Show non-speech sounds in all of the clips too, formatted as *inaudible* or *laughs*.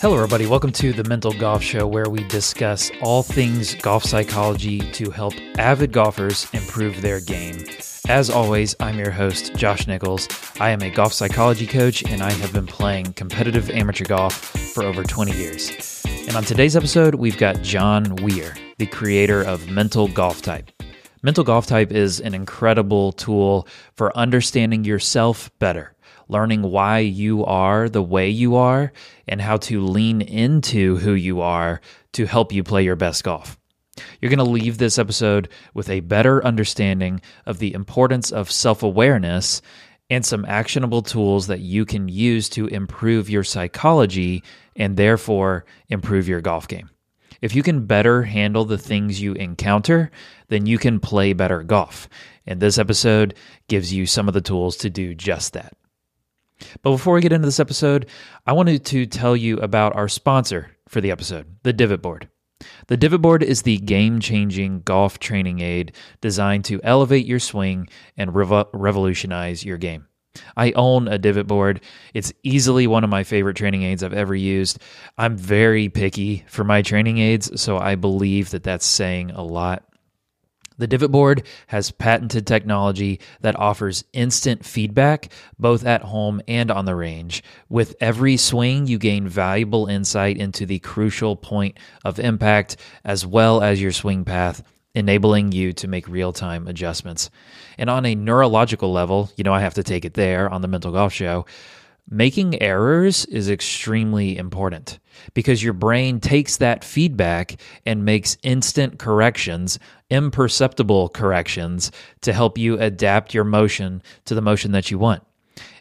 Hello, everybody. Welcome to the Mental Golf Show, where we discuss all things golf psychology to help avid golfers improve their game. As always, I'm your host, Josh Nichols. I am a golf psychology coach, and I have been playing competitive amateur golf for over 20 years. And on today's episode, we've got John Weir, the creator of Mental Golf Type. Mental Golf Type is an incredible tool for understanding yourself better learning why you are the way you are and how to lean into who you are to help you play your best golf. You're going to leave this episode with a better understanding of the importance of self awareness and some actionable tools that you can use to improve your psychology and therefore improve your golf game. If you can better handle the things you encounter, then you can play better golf. And this episode gives you some of the tools to do just that. But before we get into this episode, I wanted to tell you about our sponsor for the episode, the Divot Board. The Divot Board is the game changing golf training aid designed to elevate your swing and revo- revolutionize your game. I own a divot board. It's easily one of my favorite training aids I've ever used. I'm very picky for my training aids, so I believe that that's saying a lot. The Divot Board has patented technology that offers instant feedback both at home and on the range. With every swing, you gain valuable insight into the crucial point of impact as well as your swing path, enabling you to make real time adjustments. And on a neurological level, you know, I have to take it there on the Mental Golf Show. Making errors is extremely important because your brain takes that feedback and makes instant corrections, imperceptible corrections to help you adapt your motion to the motion that you want.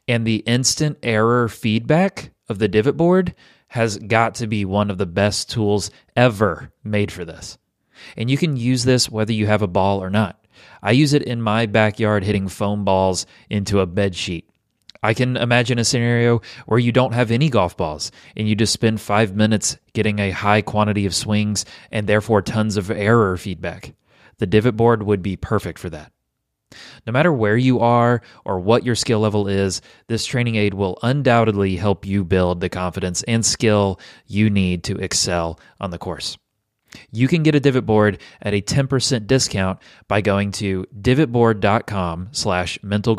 And the instant error feedback of the divot board has got to be one of the best tools ever made for this. And you can use this whether you have a ball or not. I use it in my backyard hitting foam balls into a bed sheet I can imagine a scenario where you don't have any golf balls and you just spend five minutes getting a high quantity of swings and therefore tons of error feedback. The divot board would be perfect for that. No matter where you are or what your skill level is, this training aid will undoubtedly help you build the confidence and skill you need to excel on the course. You can get a divot board at a 10% discount by going to divotboard.com slash mental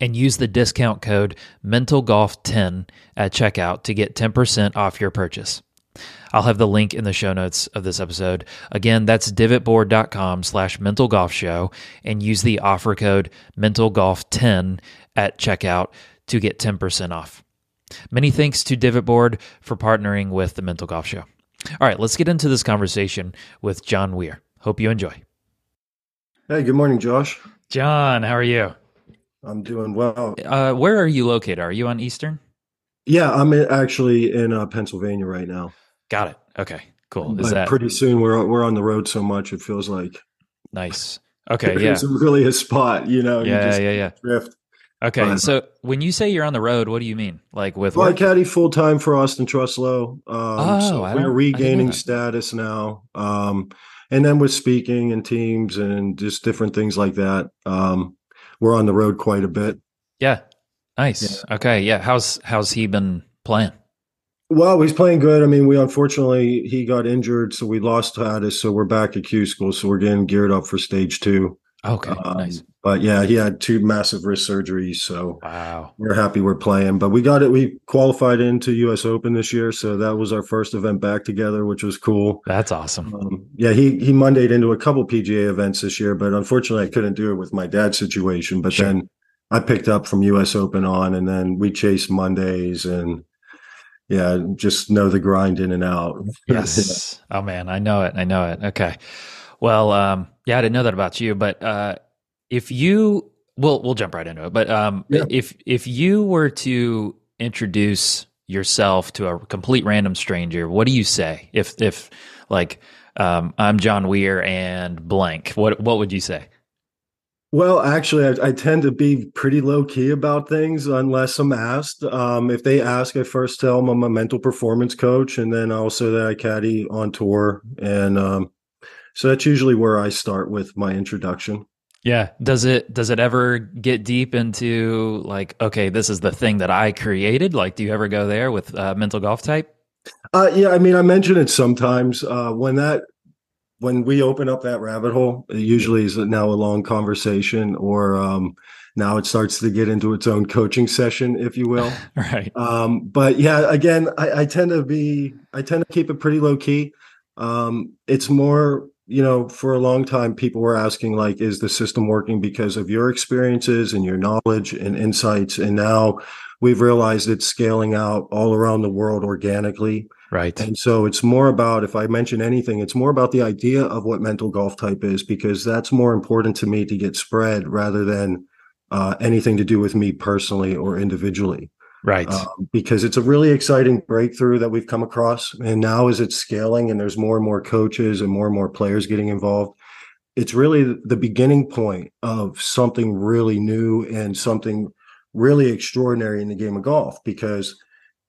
and use the discount code mentalgolf10 at checkout to get 10% off your purchase. I'll have the link in the show notes of this episode. Again, that's divotboard.com slash mental golf show and use the offer code mentalgolf10 at checkout to get 10% off. Many thanks to Divotboard for partnering with the Mental Golf Show. All right, let's get into this conversation with John Weir. Hope you enjoy. Hey, good morning, Josh. John, how are you? I'm doing well. Uh, where are you located? Are you on Eastern? Yeah, I'm actually in uh, Pennsylvania right now. Got it. Okay, cool. Is but that pretty soon? We're we're on the road so much it feels like nice. Okay, yeah, it's really a spot, you know. Yeah, you yeah, yeah. Drift. Okay, but, so when you say you're on the road, what do you mean? Like with well, I caddy full time for Austin Truslow. Um, oh, so we're regaining status now. Um, and then with speaking and teams and just different things like that. Um, we're on the road quite a bit. Yeah. Nice. Yeah. Okay. Yeah. How's how's he been playing? Well, he's playing good. I mean, we unfortunately he got injured, so we lost Tatis. So we're back at Q school. So we're getting geared up for stage two. Okay, um, nice. But yeah, he had two massive wrist surgeries, so wow, we're happy we're playing. But we got it. We qualified into U.S. Open this year, so that was our first event back together, which was cool. That's awesome. Um, yeah, he he Mondayed into a couple PGA events this year, but unfortunately, I couldn't do it with my dad's situation. But sure. then I picked up from U.S. Open on, and then we chased Mondays and yeah, just know the grind in and out. *laughs* Yes. oh man, I know it. I know it. Okay. Well, um, yeah, I didn't know that about you, but uh, if you, we'll we'll jump right into it. But um, yeah. if if you were to introduce yourself to a complete random stranger, what do you say? If if like um, I'm John Weir and blank, what what would you say? Well, actually, I, I, tend to be pretty low key about things unless I'm asked. Um, if they ask, I first tell them I'm a mental performance coach, and then also that I caddy on tour. And um, so that's usually where I start with my introduction. Yeah. Does it does it ever get deep into like, okay, this is the thing that I created? Like, do you ever go there with uh, mental golf type? Uh, yeah, I mean, I mention it sometimes. Uh, when that when we open up that rabbit hole, it usually is now a long conversation, or um, now it starts to get into its own coaching session, if you will. *laughs* right. Um, but yeah, again, I, I, tend to be, I tend to keep it pretty low key. Um, it's more you know, for a long time, people were asking, like, is the system working because of your experiences and your knowledge and insights? And now we've realized it's scaling out all around the world organically. Right. And so it's more about, if I mention anything, it's more about the idea of what mental golf type is, because that's more important to me to get spread rather than uh, anything to do with me personally or individually. Right. Um, because it's a really exciting breakthrough that we've come across. And now as it's scaling and there's more and more coaches and more and more players getting involved, it's really the beginning point of something really new and something really extraordinary in the game of golf because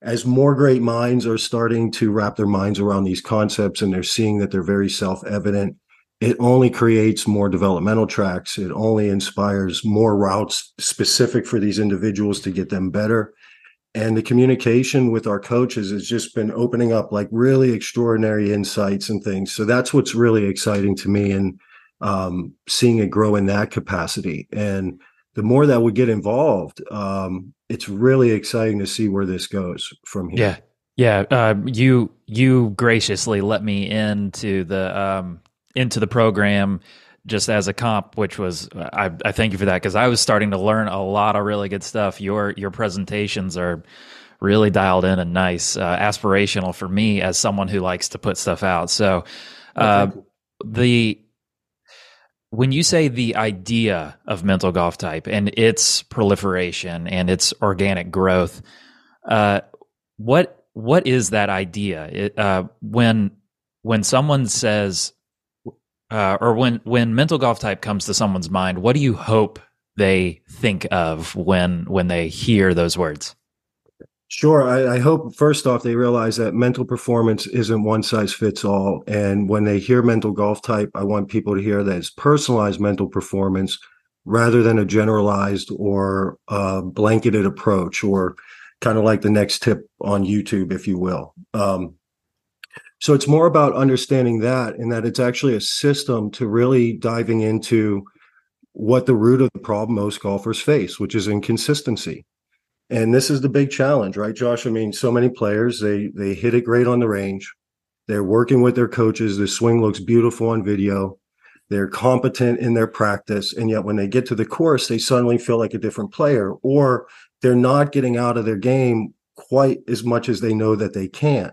as more great minds are starting to wrap their minds around these concepts and they're seeing that they're very self-evident it only creates more developmental tracks it only inspires more routes specific for these individuals to get them better and the communication with our coaches has just been opening up like really extraordinary insights and things. So that's what's really exciting to me and um, seeing it grow in that capacity. And the more that we get involved um, it's really exciting to see where this goes from here. Yeah. Yeah uh, you you graciously let me into the um, into the program just as a comp, which was I, I thank you for that because I was starting to learn a lot of really good stuff. Your your presentations are really dialed in and nice, uh, aspirational for me as someone who likes to put stuff out. So uh, the when you say the idea of mental golf type and its proliferation and its organic growth, uh, what what is that idea? It, uh, when when someone says uh, or when when mental golf type comes to someone's mind, what do you hope they think of when when they hear those words? Sure. I, I, hope first off they realize that mental performance isn't one size fits all. And when they hear mental golf type, I want people to hear that it's personalized mental performance rather than a generalized or uh, blanketed approach or kind of like the next tip on YouTube, if you will. Um, so it's more about understanding that and that it's actually a system to really diving into what the root of the problem most golfers face, which is inconsistency. And this is the big challenge, right, Josh? I mean, so many players, they they hit it great on the range. They're working with their coaches. The swing looks beautiful on video. They're competent in their practice. And yet when they get to the course, they suddenly feel like a different player, or they're not getting out of their game quite as much as they know that they can.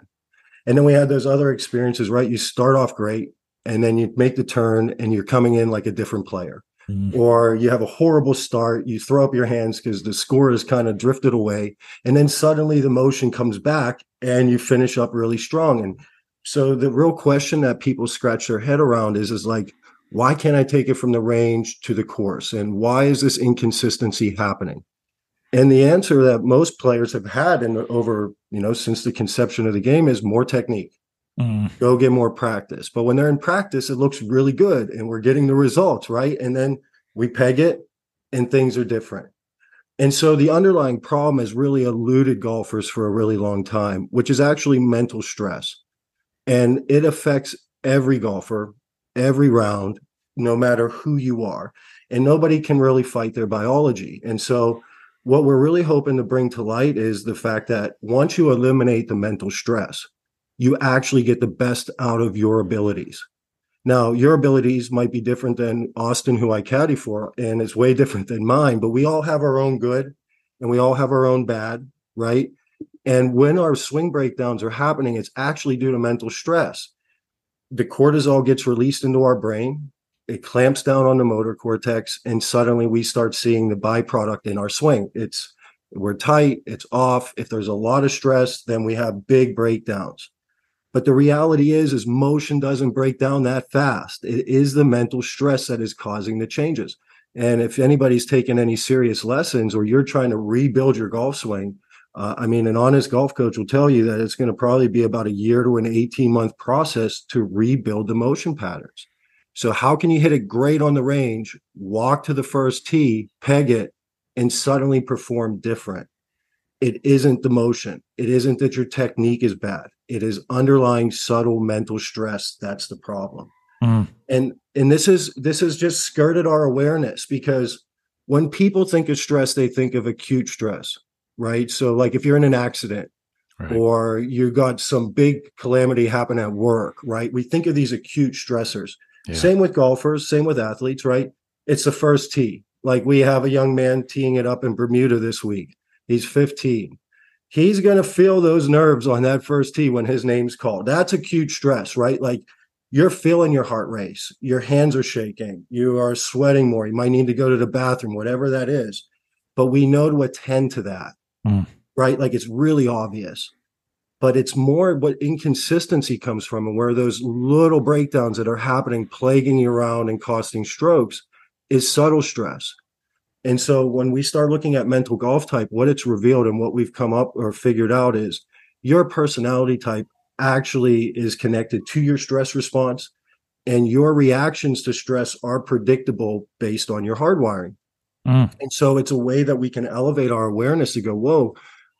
And then we had those other experiences, right? You start off great and then you make the turn and you're coming in like a different player. Mm-hmm. Or you have a horrible start, you throw up your hands because the score has kind of drifted away. And then suddenly the motion comes back and you finish up really strong. And so the real question that people scratch their head around is, is like, why can't I take it from the range to the course? And why is this inconsistency happening? And the answer that most players have had in over, you know, since the conception of the game is more technique. Mm. Go get more practice. But when they're in practice, it looks really good and we're getting the results, right? And then we peg it and things are different. And so the underlying problem has really eluded golfers for a really long time, which is actually mental stress. And it affects every golfer, every round, no matter who you are. And nobody can really fight their biology. And so what we're really hoping to bring to light is the fact that once you eliminate the mental stress, you actually get the best out of your abilities. Now, your abilities might be different than Austin, who I caddy for, and it's way *laughs* different than mine, but we all have our own good and we all have our own bad, right? And when our swing breakdowns are happening, it's actually due to mental stress. The cortisol gets released into our brain it clamps down on the motor cortex and suddenly we start seeing the byproduct in our swing. It's we're tight it's off. If there's a lot of stress then we have big breakdowns. But the reality is is motion doesn't break down that fast. It is the mental stress that is causing the changes. And if anybody's taken any serious lessons or you're trying to rebuild your golf swing uh, I mean, an honest golf coach will tell you that it's going to probably be about a year to an 18 month process to rebuild the motion patterns. So how can you hit it great on the range, walk to the first tee, peg it, and suddenly perform different? It isn't the motion. It isn't that your technique is bad. It is underlying subtle mental stress that's the problem. Mm. And and this is this has just skirted our awareness because when people think of stress, they think of acute stress, right? So like if you're in an accident right. or you got some big calamity happen at work, right? We think of these acute stressors. Yeah. Same with golfers, same with athletes, right? It's the first tee. Like we have a young man teeing it up in Bermuda this week. He's 15. He's going to feel those nerves on that first tee when his name's called. That's acute stress, right? Like you're feeling your heart race, your hands are shaking, you are sweating more, you might need to go to the bathroom, whatever that is. But we know to attend to that, mm. right? Like it's really obvious. But it's more what inconsistency comes from and where those little breakdowns that are happening, plaguing you around and costing strokes is subtle stress. And so when we start looking at mental golf type, what it's revealed and what we've come up or figured out is your personality type actually is connected to your stress response and your reactions to stress are predictable based on your hardwiring. Mm. And so it's a way that we can elevate our awareness to go, whoa,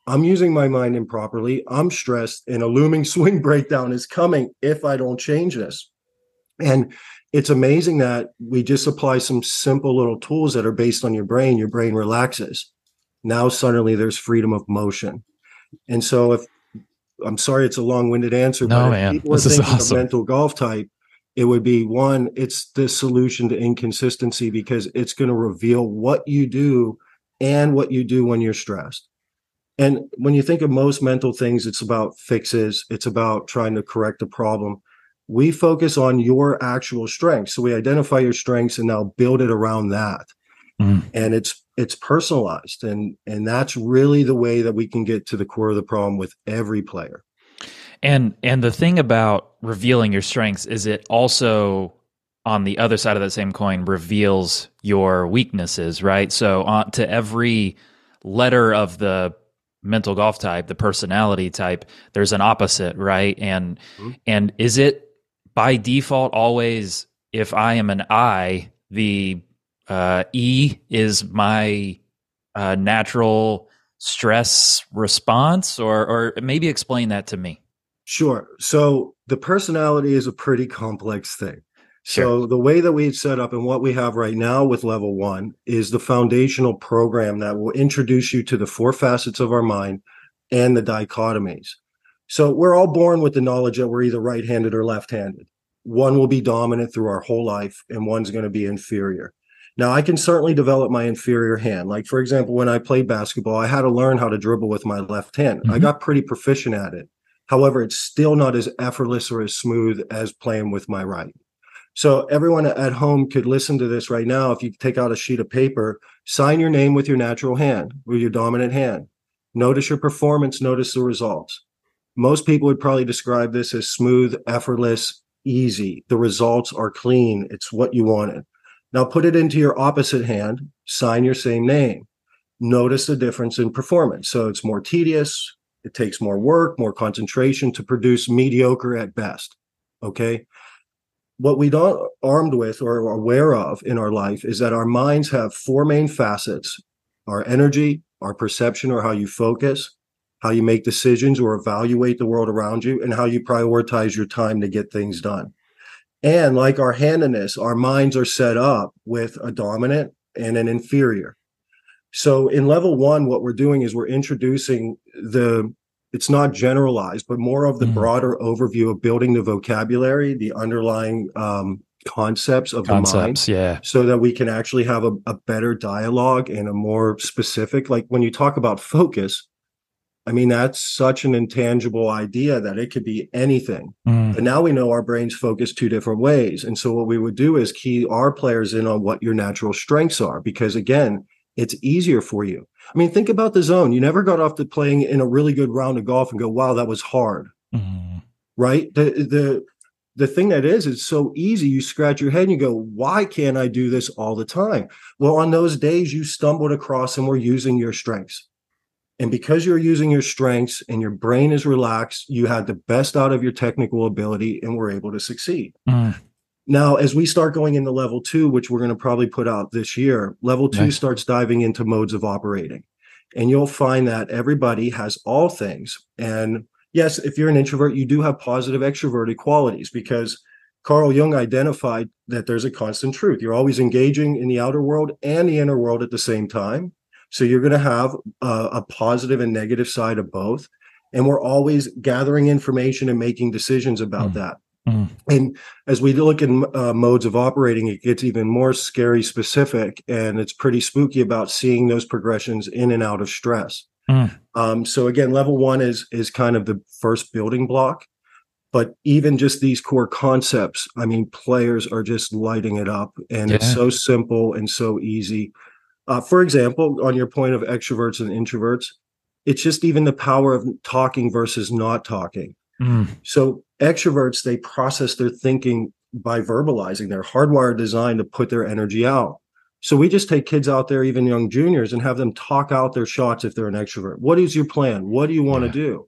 I'm using my mind improperly. I'm stressed and a looming *laughs* swing breakdown is coming if I don't change this. And it's amazing that we just apply some simple little tools that are based on your brain, your brain relaxes. Now suddenly there's freedom of motion. And so if I'm sorry, it's a long-winded answer. No, but man, this is awesome. mental golf type, it would be one. It's the solution to inconsistency because it's going to reveal what you do and what you do when you're stressed. And when you think of most mental things, it's about fixes. It's about trying to correct a problem. We focus on your actual strengths. So we identify your strengths and now build it around that. Mm. And it's it's personalized and and that's really the way that we can get to the core of the problem with every player and and the thing about revealing your strengths is it also on the other side of that same coin reveals your weaknesses right so on to every letter of the mental golf type the personality type there's an opposite right and mm-hmm. and is it by default always if i am an i the uh, E is my uh, natural stress response, or or maybe explain that to me. Sure. So the personality is a pretty complex thing. Sure. So the way that we've set up and what we have right now with level one is the foundational program that will introduce you to the four facets of our mind and the dichotomies. So we're all born with the knowledge that we're either right-handed or left-handed. One will be dominant through our whole life and one's going to be inferior. Now, I can certainly develop my inferior hand. Like, for example, when I played basketball, I had to learn how to dribble with my left hand. Mm-hmm. I got pretty proficient at it. However, it's still not as effortless or as smooth as playing with my right. So, everyone at home could listen to this right now. If you take out a sheet of paper, sign your name with your natural hand, with your dominant hand. Notice your performance, notice the results. Most people would probably describe this as smooth, effortless, easy. The results are clean. It's what you wanted. Now put it into your opposite hand, sign your same name. Notice the difference in performance. So it's more tedious, it takes more work, more concentration to produce mediocre at best. Okay. What we don't armed with or aware of in our life is that our minds have four main facets our energy, our perception or how you focus, how you make decisions or evaluate the world around you, and how you prioritize your time to get things done. And like our handedness, our minds are set up with a dominant and an inferior. So in level one, what we're doing is we're introducing the, it's not generalized, but more of the mm. broader overview of building the vocabulary, the underlying um, concepts of concepts, the mind. Yeah. So that we can actually have a, a better dialogue and a more specific, like when you talk about focus, I mean, that's such an intangible idea that it could be anything. Mm. But now we know our brains focus two different ways. And so what we would do is key our players in on what your natural strengths are, because again, it's easier for you. I mean, think about the zone. You never got off to playing in a really good round of golf and go, wow, that was hard. Mm. Right. The, the, the thing that is, it's so easy. You scratch your head and you go, why can't I do this all the time? Well, on those days you stumbled across and were using your strengths and because you're using your strengths and your brain is relaxed, you had the best out of your technical ability and were able to succeed. Mm. Now, as we start going into level two, which we're going to probably put out this year, level two nice. starts diving into modes of operating. And you'll find that everybody has all things. And yes, if you're an introvert, you do have positive extroverted qualities because Carl Jung identified that there's a constant truth. You're always engaging in the outer world and the inner world at the same time. So you're going to have a, a positive and negative side of both. And we're always gathering information and making decisions about mm. that. Mm. And as we look at uh, modes of operating, it gets even more scary specific, and it's pretty spooky about seeing those progressions in and out of stress. Mm. Um, so again, level one is is kind of the first building block, but even just these core concepts, I mean, players are just lighting it up, and yeah. it's so simple and so easy. Uh, for example, on your point of extroverts and introverts, it's just even the power of talking versus not talking. Mm. So extroverts, they process their thinking by verbalizing. They're hardwired designed to put their energy out. So we just take kids out there, even young juniors, and have them talk out their shots if they're an extrovert. What is your plan? What do you want yeah. to do?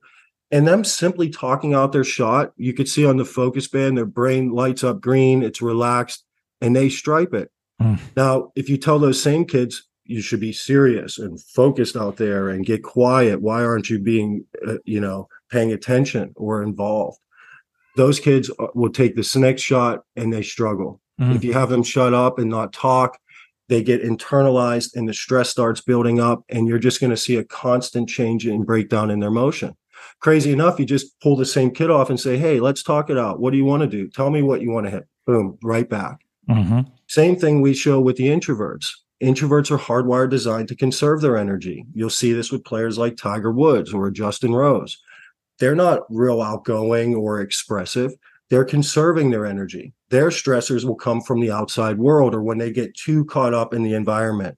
And them simply talking out their shot, you could see on the focus band, their brain lights up green, it's relaxed, and they stripe it. Mm. Now, if you tell those same kids, you should be serious and focused out there and get quiet. Why aren't you being, uh, you know, paying attention or involved? Those kids uh, will take this next shot and they struggle. Mm-hmm. If you have them shut up and not talk, they get internalized and the stress starts building up, and you're just going to see a constant change and breakdown in their motion. Crazy enough, you just pull the same kid off and say, Hey, let's talk it out. What do you want to do? Tell me what you want to hit. Boom, right back. Mm-hmm. Same thing we show with the introverts. Introverts are hardwired designed to conserve their energy. You'll see this with players like Tiger Woods or Justin Rose they're not real outgoing or expressive. They're conserving their energy. Their stressors will come from the outside world or when they get too caught up in the environment.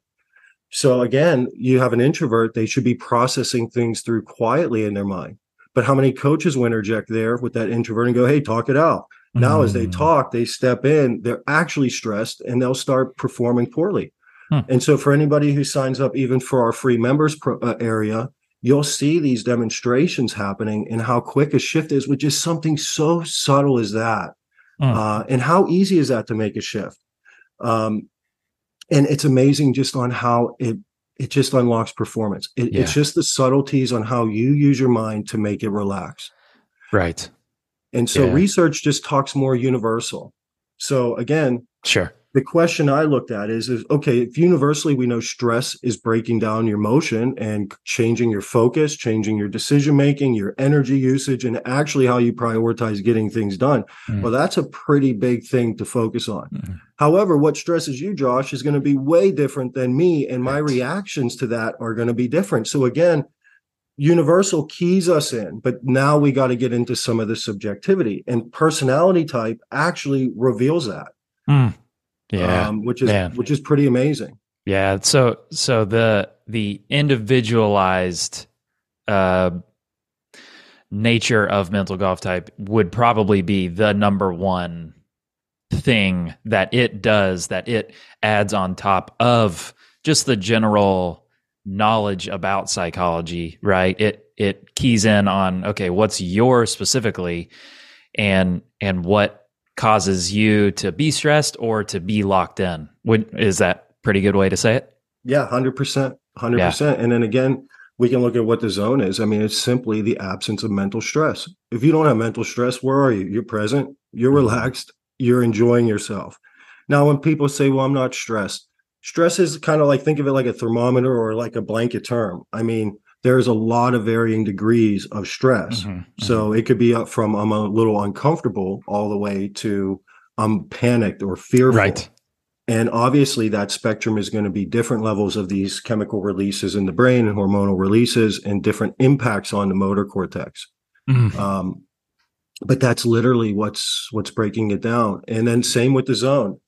So again, you have an introvert, they should be processing things through quietly in their mind. But how many coaches will interject there with that introvert and go, hey, talk it out? Now, mm-hmm. as they mm. talk, they step in, they're actually stressed and they'll start performing poorly. Hmm. And so, for anybody who signs up even for our free members pro- uh, area, you'll see these demonstrations happening and how quick a shift is with just something so subtle as that. Mm. Uh, and how easy is that to make a shift? Um, and it's amazing just on how it it just unlocks performance. It, yeah. It's just the subtleties on how you use your mind to make it relax. Right. And so yeah. research just talks more universal. So again, sure the question I looked at is, is okay, if universally we know stress is breaking down your motion and changing your focus, changing your decision making, your energy usage, and actually how you prioritize getting things done. Mm. Well, that's a pretty big thing to focus on. Mm. However, what stresses you, Josh, is going to be way different than me, and my reactions to that are going to be different. So again, universal keys us in, but now we got to get into some of the subjectivity and personality type actually reveals that. Mm. Yeah, um, which is Man. which is pretty amazing. Yeah. So so the the individualized uh, nature of mental golf type would probably be the number one thing that it does that it adds on top of just the general knowledge about psychology right it it keys in on okay what's your specifically and and what causes you to be stressed or to be locked in. Would, is that pretty good way to say it? Yeah, 100%. 100%. And then again, we can look at what the zone is. I mean, it's simply the absence of mental stress. If you don't have mental stress, where are you? You're present, you're mm-hmm. relaxed, you're enjoying yourself. Now, when people say, well, I'm not stressed, stress is kind of like think of it like a thermometer or like a blanket term. I mean, there's a lot of varying degrees of stress. Mm-hmm, mm-hmm. So it could be up from I'm a little uncomfortable all the way to I'm panicked or fearful. Right. And obviously, that spectrum is going to be different levels of these chemical releases in the brain and hormonal releases and different impacts on the motor cortex. Mm. Um, but that's literally what's what's breaking it down. And then same with the zone.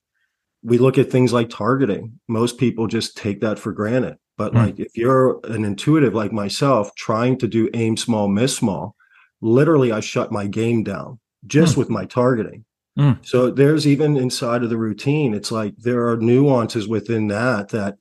We look at things like targeting. Most people just take that for granted. But mm. like if you're an intuitive like myself, trying to do aim small, miss small, literally I shut my game down just mm. with my targeting. Mm. So there's even inside of the routine, it's like there are nuances within that that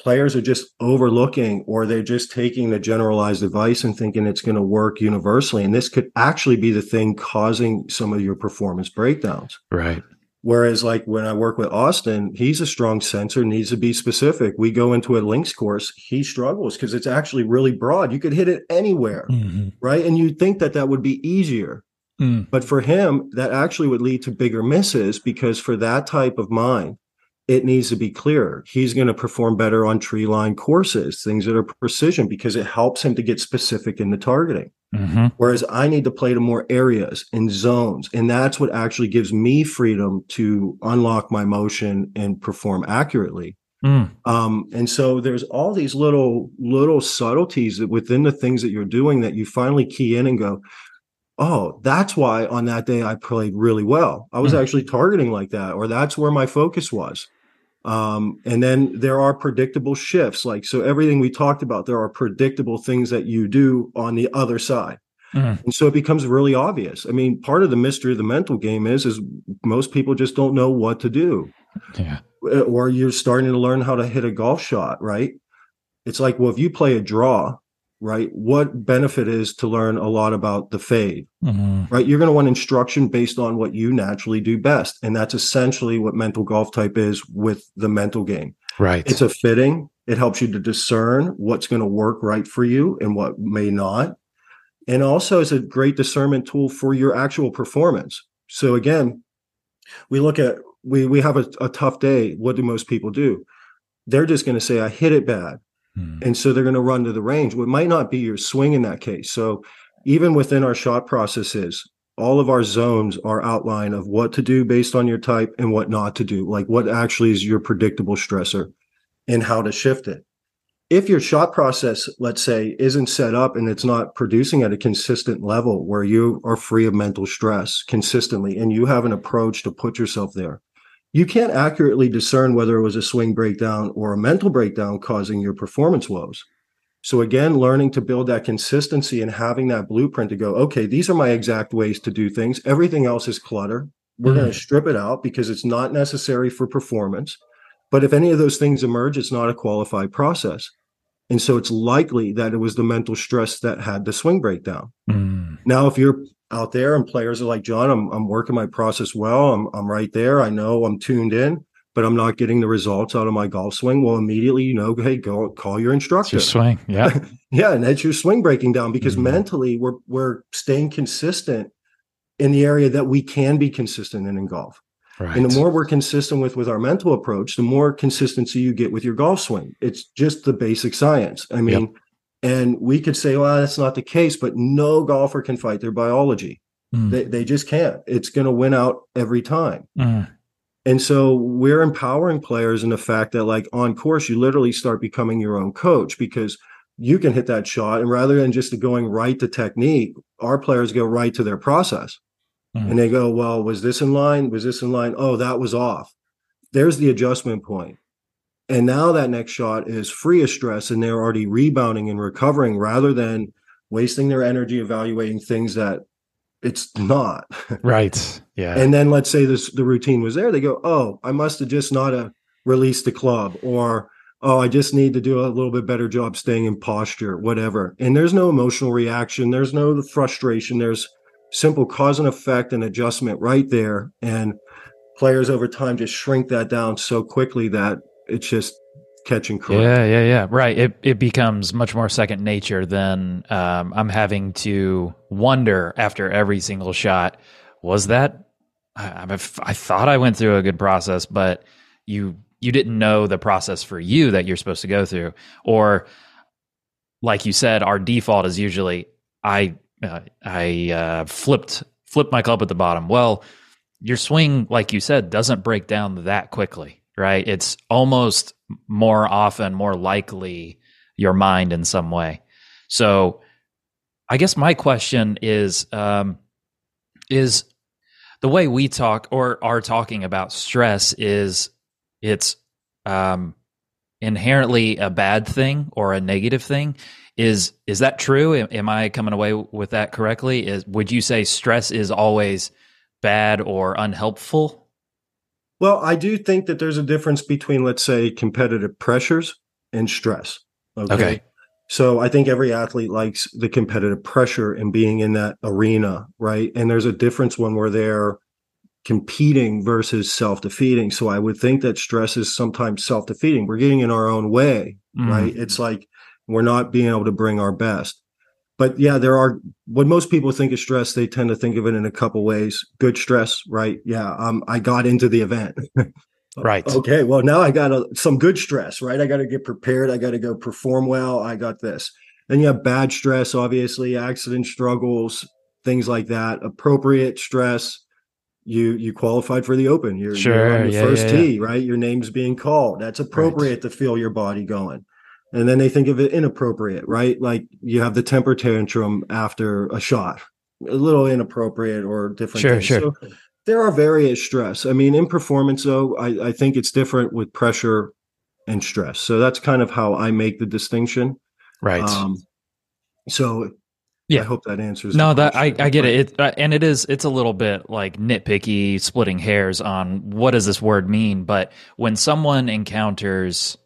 players are just overlooking or they're just taking the generalized advice and thinking it's going to work universally. And this could actually be the thing causing some of your performance breakdowns. Right. Whereas, like when I work with Austin, he's a strong sensor, needs to be specific. We go into a links course, he struggles because it's actually really broad. You could hit it anywhere, mm-hmm. right? And you'd think that that would be easier. Mm. But for him, that actually would lead to bigger misses because for that type of mind, it needs to be clearer. He's going to perform better on tree line courses, things that are precision, because it helps him to get specific in the targeting. Mm-hmm. Whereas I need to play to more areas and zones. And that's what actually gives me freedom to unlock my motion and perform accurately. Mm. Um, and so there's all these little, little subtleties that within the things that you're doing that you finally key in and go, oh, that's why on that day I played really well. I was mm. actually targeting like that, or that's where my focus was. Um, and then there are predictable shifts. Like, so everything we talked about, there are predictable things that you do on the other side. Mm. And so it becomes really obvious. I mean, part of the mystery of the mental game is, is most people just don't know what to do. Yeah. Uh, or you're starting to learn how to hit a golf shot, right? It's like, well, if you play a draw, right? What benefit is to learn a lot about the fade, mm-hmm. right? You're going to want instruction based on what you naturally do best. And that's essentially what mental golf type is with the mental game. Right. It's a fitting. It helps you to discern what's going to work right for you and what may not. And also is a great discernment tool for your actual performance. So again, we look at, we, we have a, a tough day. What do most people do? They're just going to say, I hit it bad. Hmm. And so they're going to run to the range. What might not be your swing in that case. So even within our shot processes, all of our zones are outline of what to do based on your type and what not to do, like what actually is your predictable stressor and how to shift it. If your shot process, let's say, isn't set up and it's not producing at a consistent level where you are free of mental stress consistently and you have an approach to put yourself there, you can't accurately discern whether it was a swing breakdown or a mental breakdown causing your performance woes. So again, learning to build that consistency and having that blueprint to go, okay, these are my exact ways to do things. Everything else is clutter. We're mm. going to strip it out because it's not necessary for performance. But if any of those things emerge, it's not a qualified process. And so it's likely that it was the mental stress that had the swing breakdown. Mm. Now, if you're out there and players are like, John, I'm, I'm working my process well. I'm, I'm right there. I know I'm tuned in, but I'm not getting the results out of my golf swing. Well, immediately, you know, hey, go call your instructor. It's your swing. *laughs* Yeah. yeah. And that's your swing breaking down because mm-hmm. mentally we're, we're staying consistent in the area that we can be consistent in in golf. Right. And the more we're consistent with with our mental approach, the more consistency you get with your golf swing. It's just the basic science. I mean, yep. And we could say, well, that's not the case, but no golfer can fight their biology. Mm. They, they just can't. It's going to win out every time. Mm. And so we're empowering players in the fact that, like on course, you literally start becoming your own coach because you can hit that shot. And rather than just going right to technique, our players go right to their process. Mm. And they go, well, was this in line? Was this in line? Oh, that was off. There's the adjustment point. And now that next shot is free of stress and they're already rebounding and recovering rather than wasting their energy evaluating things that it's not. *laughs* Right. Yeah. And then let's say this the routine was there. They go, oh, I must have just not uh, released the club or oh, I just need to do a little bit better job staying in posture, whatever. And there's no emotional reaction. There's no frustration. There's simple cause and effect and adjustment right there. And players over time just shrink that down so quickly that it's just catching correct. Yeah, yeah, yeah. Right. It it becomes much more second nature than um, I'm having to wonder after every single shot. Was that? I, I thought I went through a good process, but you you didn't know the process for you that you're supposed to go through, or like you said, our default is usually I uh, I uh, flipped flipped my club at the bottom. Well, your swing, like you said, doesn't break down that quickly right? It's almost more often, more likely your mind in some way. So I guess my question is um, is the way we talk or are talking about stress is it's um, inherently a bad thing or a negative thing is is that true am i coming away with that correctly is would you say stress is always bad or unhelpful well, I do think that there's a difference between, let's say, competitive pressures and stress. Okay? okay. So I think every athlete likes the competitive pressure and being in that arena, right? And there's a difference when we're there competing versus self-defeating. So I would think that stress is sometimes self-defeating. We're getting in our own way, mm. right? It's like we're not being able to bring our best. But yeah, there are when most people think of stress, they tend to think of it in a couple ways. Good stress, right? Yeah, um, I got into the event. *laughs* right. Okay. Well, now I got a, some good stress, right? I got to get prepared. I got to go perform well. I got this. Then you have bad stress, obviously, accident struggles, things like that. Appropriate stress, you you qualified for the open. You're, sure, you're on the yeah, first yeah, tee, yeah. right? Your name's being called. That's appropriate right. to feel your body going. And then they think of it inappropriate, right? Like you have the temper tantrum after a shot, a little inappropriate or different. Sure, things. sure. So there are various stress. I mean, in performance, though, I, I think it's different with pressure and stress. So that's kind of how I make the distinction. Right. Um, so yeah, I hope that answers. No, that I, I get it. it uh, and it is it's a little bit like nitpicky, splitting hairs on what does this word mean. But when someone encounters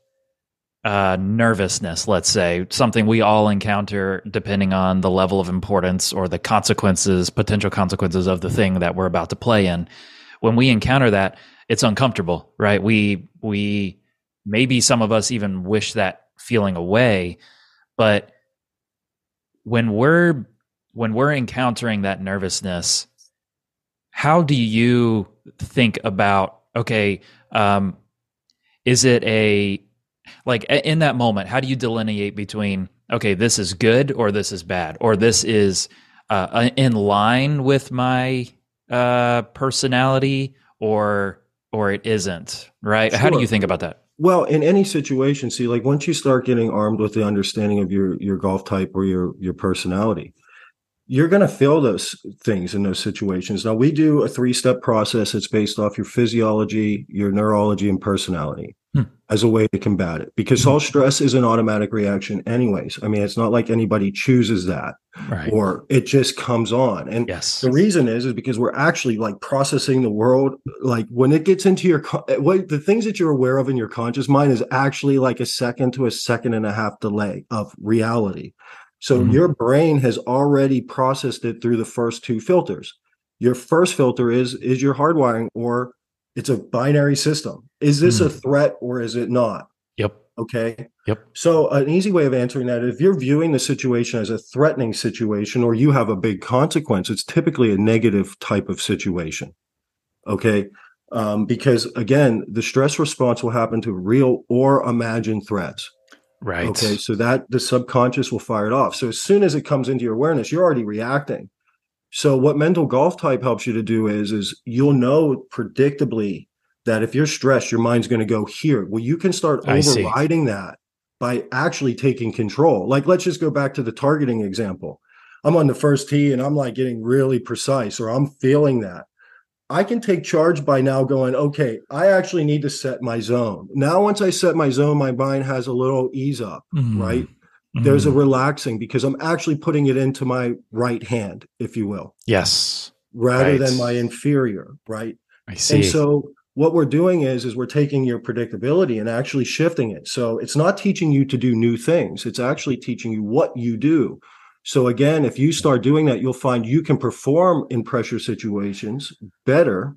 uh, nervousness, let's say something we all encounter, depending on the level of importance or the consequences, potential consequences of the thing that we're about to play in. When we encounter that, it's uncomfortable, right? We we maybe some of us even wish that feeling away, but when we're when we're encountering that nervousness how do you think about okay um, is it a like in that moment how do you delineate between okay this is good or this is bad or this is uh, in line with my uh, personality or or it isn't right sure. how do you think about that well, in any situation, see, like once you start getting armed with the understanding of your your golf type or your your personality, you're going to feel those things in those situations. Now, we do a three step process. It's based off your physiology, your neurology, and personality hmm. as a way to combat it because hmm. all stress is an automatic reaction, anyways. I mean, it's not like anybody chooses that right. or it just comes on. And yes. the reason is, is because we're actually like processing the world. Like when it gets into your, what the things that you're aware of in your conscious mind is actually like a second to a second and a half delay of reality. So mm-hmm. your brain has already processed it through the first two filters. Your first filter is, is your hardwiring or it's a binary system. Is this mm. a threat or is it not? Yep. Okay. Yep. So an easy way of answering that, if you're viewing the situation as a threatening situation or you have a big consequence, it's typically a negative type of situation. Okay. Um, because again, the stress response will happen to real or imagined threats. Right. Okay. So that the subconscious will fire it off. So as soon as it comes into your awareness, you're already reacting. So what mental golf type helps you to do is is you'll know predictably that if you're stressed, your mind's going to go here. Well, you can start overriding that by actually taking control. Like let's just go back to the targeting example. I'm on the first tee and I'm like getting really precise or I'm feeling that. I can take charge by now going, okay, I actually need to set my zone. Now, once I set my zone, my mind has a little ease up, mm-hmm. right? Mm-hmm. There's a relaxing because I'm actually putting it into my right hand, if you will. Yes. Rather right. than my inferior, right? I see. And so what we're doing is is we're taking your predictability and actually shifting it. So it's not teaching you to do new things. It's actually teaching you what you do. So again, if you start doing that, you'll find you can perform in pressure situations better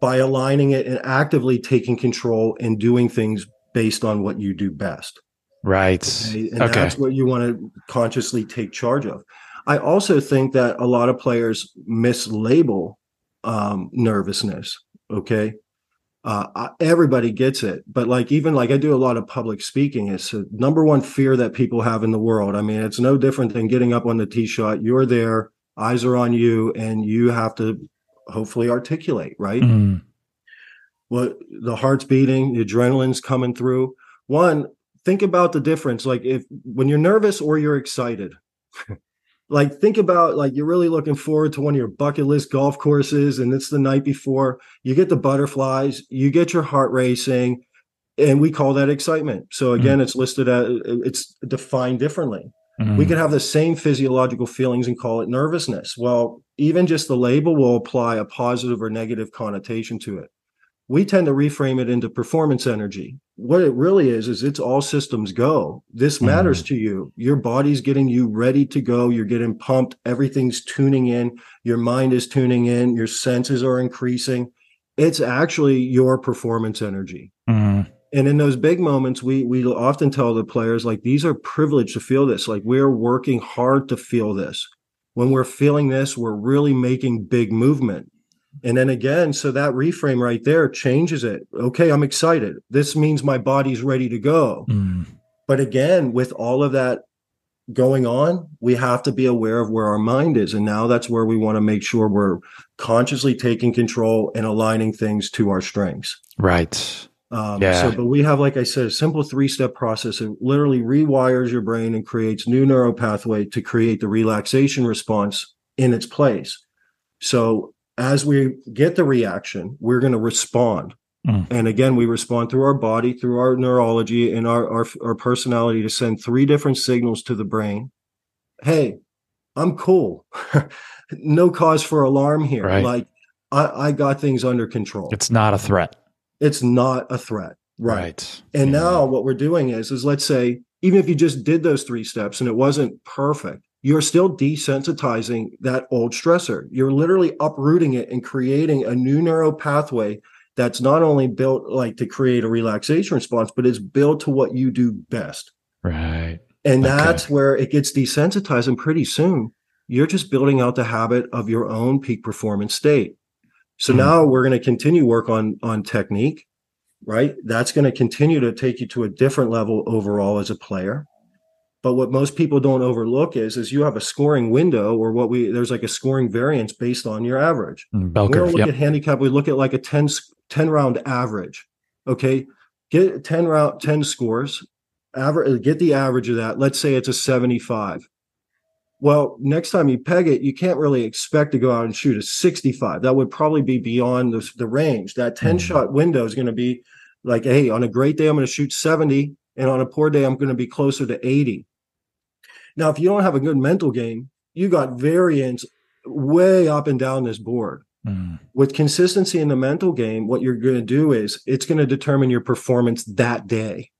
by aligning it and actively taking control and doing things based on what you do best. Right. Okay? And okay. that's what you want to consciously take charge of. I also think that a lot of players mislabel um, nervousness. Okay. Uh, everybody gets it, but like even like I do a lot of public speaking. It's the number one fear that people have in the world. I mean, it's no different than getting up on the tee shot. You're there, eyes are on you, and you have to hopefully articulate, right? Mm. Well, the heart's beating, the adrenaline's coming through. One, think about the difference. Like if when you're nervous or you're excited, *laughs* like think about like you're really looking forward to one of your bucket list golf courses and it's the night before you get the butterflies you get your heart racing and we call that excitement so mm-hmm. again mm-hmm. it's listed as it's defined differently mm-hmm. we could have the same physiological feelings and call it nervousness well even just the label will apply a positive or negative connotation to it we tend to reframe it into performance energy. What it really is, is it's all systems go. This matters mm. to you. Your body's getting you ready to go. You're getting pumped. Everything's tuning in. Your mind is tuning in. Your senses are increasing. It's actually your performance energy. Mm. And in those big moments, we we often tell the players like these are privileged to feel this. Like we're working hard to feel this. When we're feeling this, we're really making big movement and then again, so that reframe right there changes it. Okay, I'm excited. This means my body's ready to go. Mm. But again, with all of that going on, we have to be aware of where our mind is. And now that's where we want to make sure we're consciously taking control and aligning things to our strengths. Right. Um, yeah. So, but we have, like I said, a simple three step process. It literally rewires your brain and creates new neural pathway to create the relaxation response in its place. So as we get the reaction, we're going to respond. Mm. And again, we respond through our body, through our neurology, and our, our, our personality to send three different signals to the brain. Hey, I'm cool. *laughs* no cause for alarm here. Right. Like I, I got things under control. It's not a threat. It's not a threat. Right. right. And yeah. now what we're doing is, is let's say, even if you just did those three steps and it wasn't perfect, you're still desensitizing that old stressor. You're literally uprooting it and creating a new neural pathway that's not only built like to create a relaxation response, but it's built to what you do best. Right. And okay. that's where it gets desensitized. And pretty soon you're just building out the habit of your own peak performance state. So mm. now we're going to continue work on, on technique, right? That's going to continue to take you to a different level overall as a player. But what most people don't overlook is is you have a scoring window or what we there's like a scoring variance based on your average. Mm, bell we don't look yep. at handicap, we look at like a 10, 10 round average. Okay. Get 10 round 10 scores, average get the average of that. Let's say it's a 75. Well, next time you peg it, you can't really expect to go out and shoot a 65. That would probably be beyond the, the range. That 10 mm. shot window is going to be like, hey, on a great day, I'm going to shoot 70. And on a poor day, I'm going to be closer to 80. Now, if you don't have a good mental game, you got variance way up and down this board. Mm. With consistency in the mental game, what you're going to do is it's going to determine your performance that day.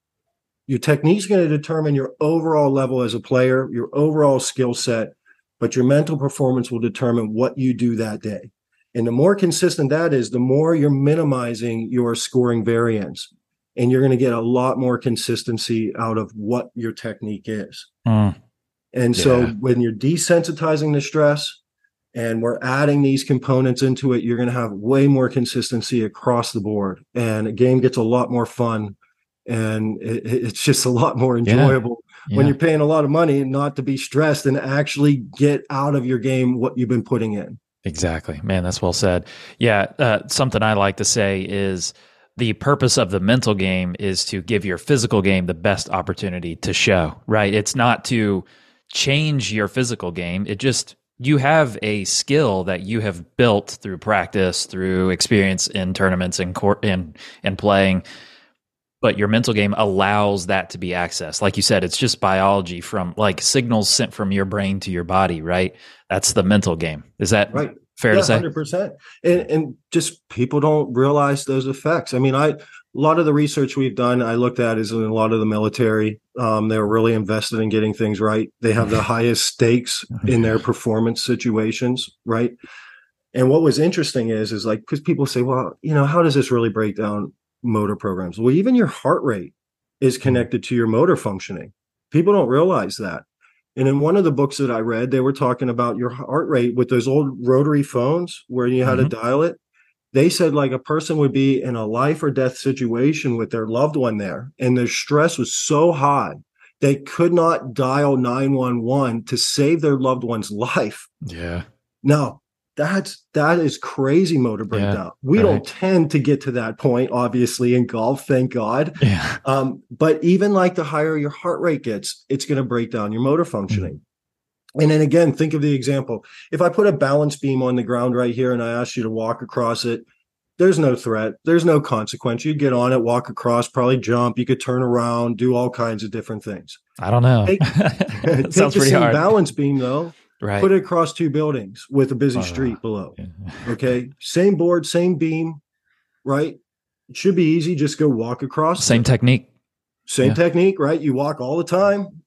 Your technique is going to determine your overall level as a player, your overall skill set, but your mental performance will determine what you do that day. And the more consistent that is, the more you're minimizing your scoring variance. And you're going to get a lot more consistency out of what your technique is. Mm. And so yeah. when you're desensitizing the stress and we're adding these components into it, you're going to have way more consistency across the board. And a game gets a lot more fun and it, it's just a lot more enjoyable yeah. Yeah. when you're paying a lot of money not to be stressed and actually get out of your game what you've been putting in. Exactly. Man, that's well said. Yeah. Uh, something I like to say is, the purpose of the mental game is to give your physical game the best opportunity to show, right? It's not to change your physical game. It just you have a skill that you have built through practice, through experience in tournaments and court and and playing. But your mental game allows that to be accessed. Like you said, it's just biology from like signals sent from your brain to your body, right? That's the mental game. Is that right? Fair yeah, to say, hundred percent. And and just people don't realize those effects. I mean, I a lot of the research we've done, I looked at is in a lot of the military. Um, they're really invested in getting things right. They have the *laughs* highest stakes in their performance situations, right? And what was interesting is is like because people say, well, you know, how does this really break down motor programs? Well, even your heart rate is connected to your motor functioning. People don't realize that. And in one of the books that I read, they were talking about your heart rate with those old rotary phones where you had mm-hmm. to dial it. They said like a person would be in a life or death situation with their loved one there, and their stress was so high they could not dial 911 to save their loved one's *laughs* life. Yeah. Now, that's that is crazy motor breakdown. Yeah, we right. don't tend to get to that point, obviously, in golf, thank God. Yeah. Um, but even like the higher your heart rate gets, it's going to break down your motor functioning. Mm-hmm. And then again, think of the example. If I put a balance beam on the ground right here and I ask you to walk across it, there's no threat. There's no consequence. You get on it, walk across, probably jump. You could turn around, do all kinds of different things. I don't know. Take, *laughs* take Sounds the pretty same hard. balance beam though Right. Put it across two buildings with a busy street below. *laughs* Okay. Same board, same beam, right? it should be easy. Just go walk across. Same technique. Same yeah. technique, right? You walk all the time,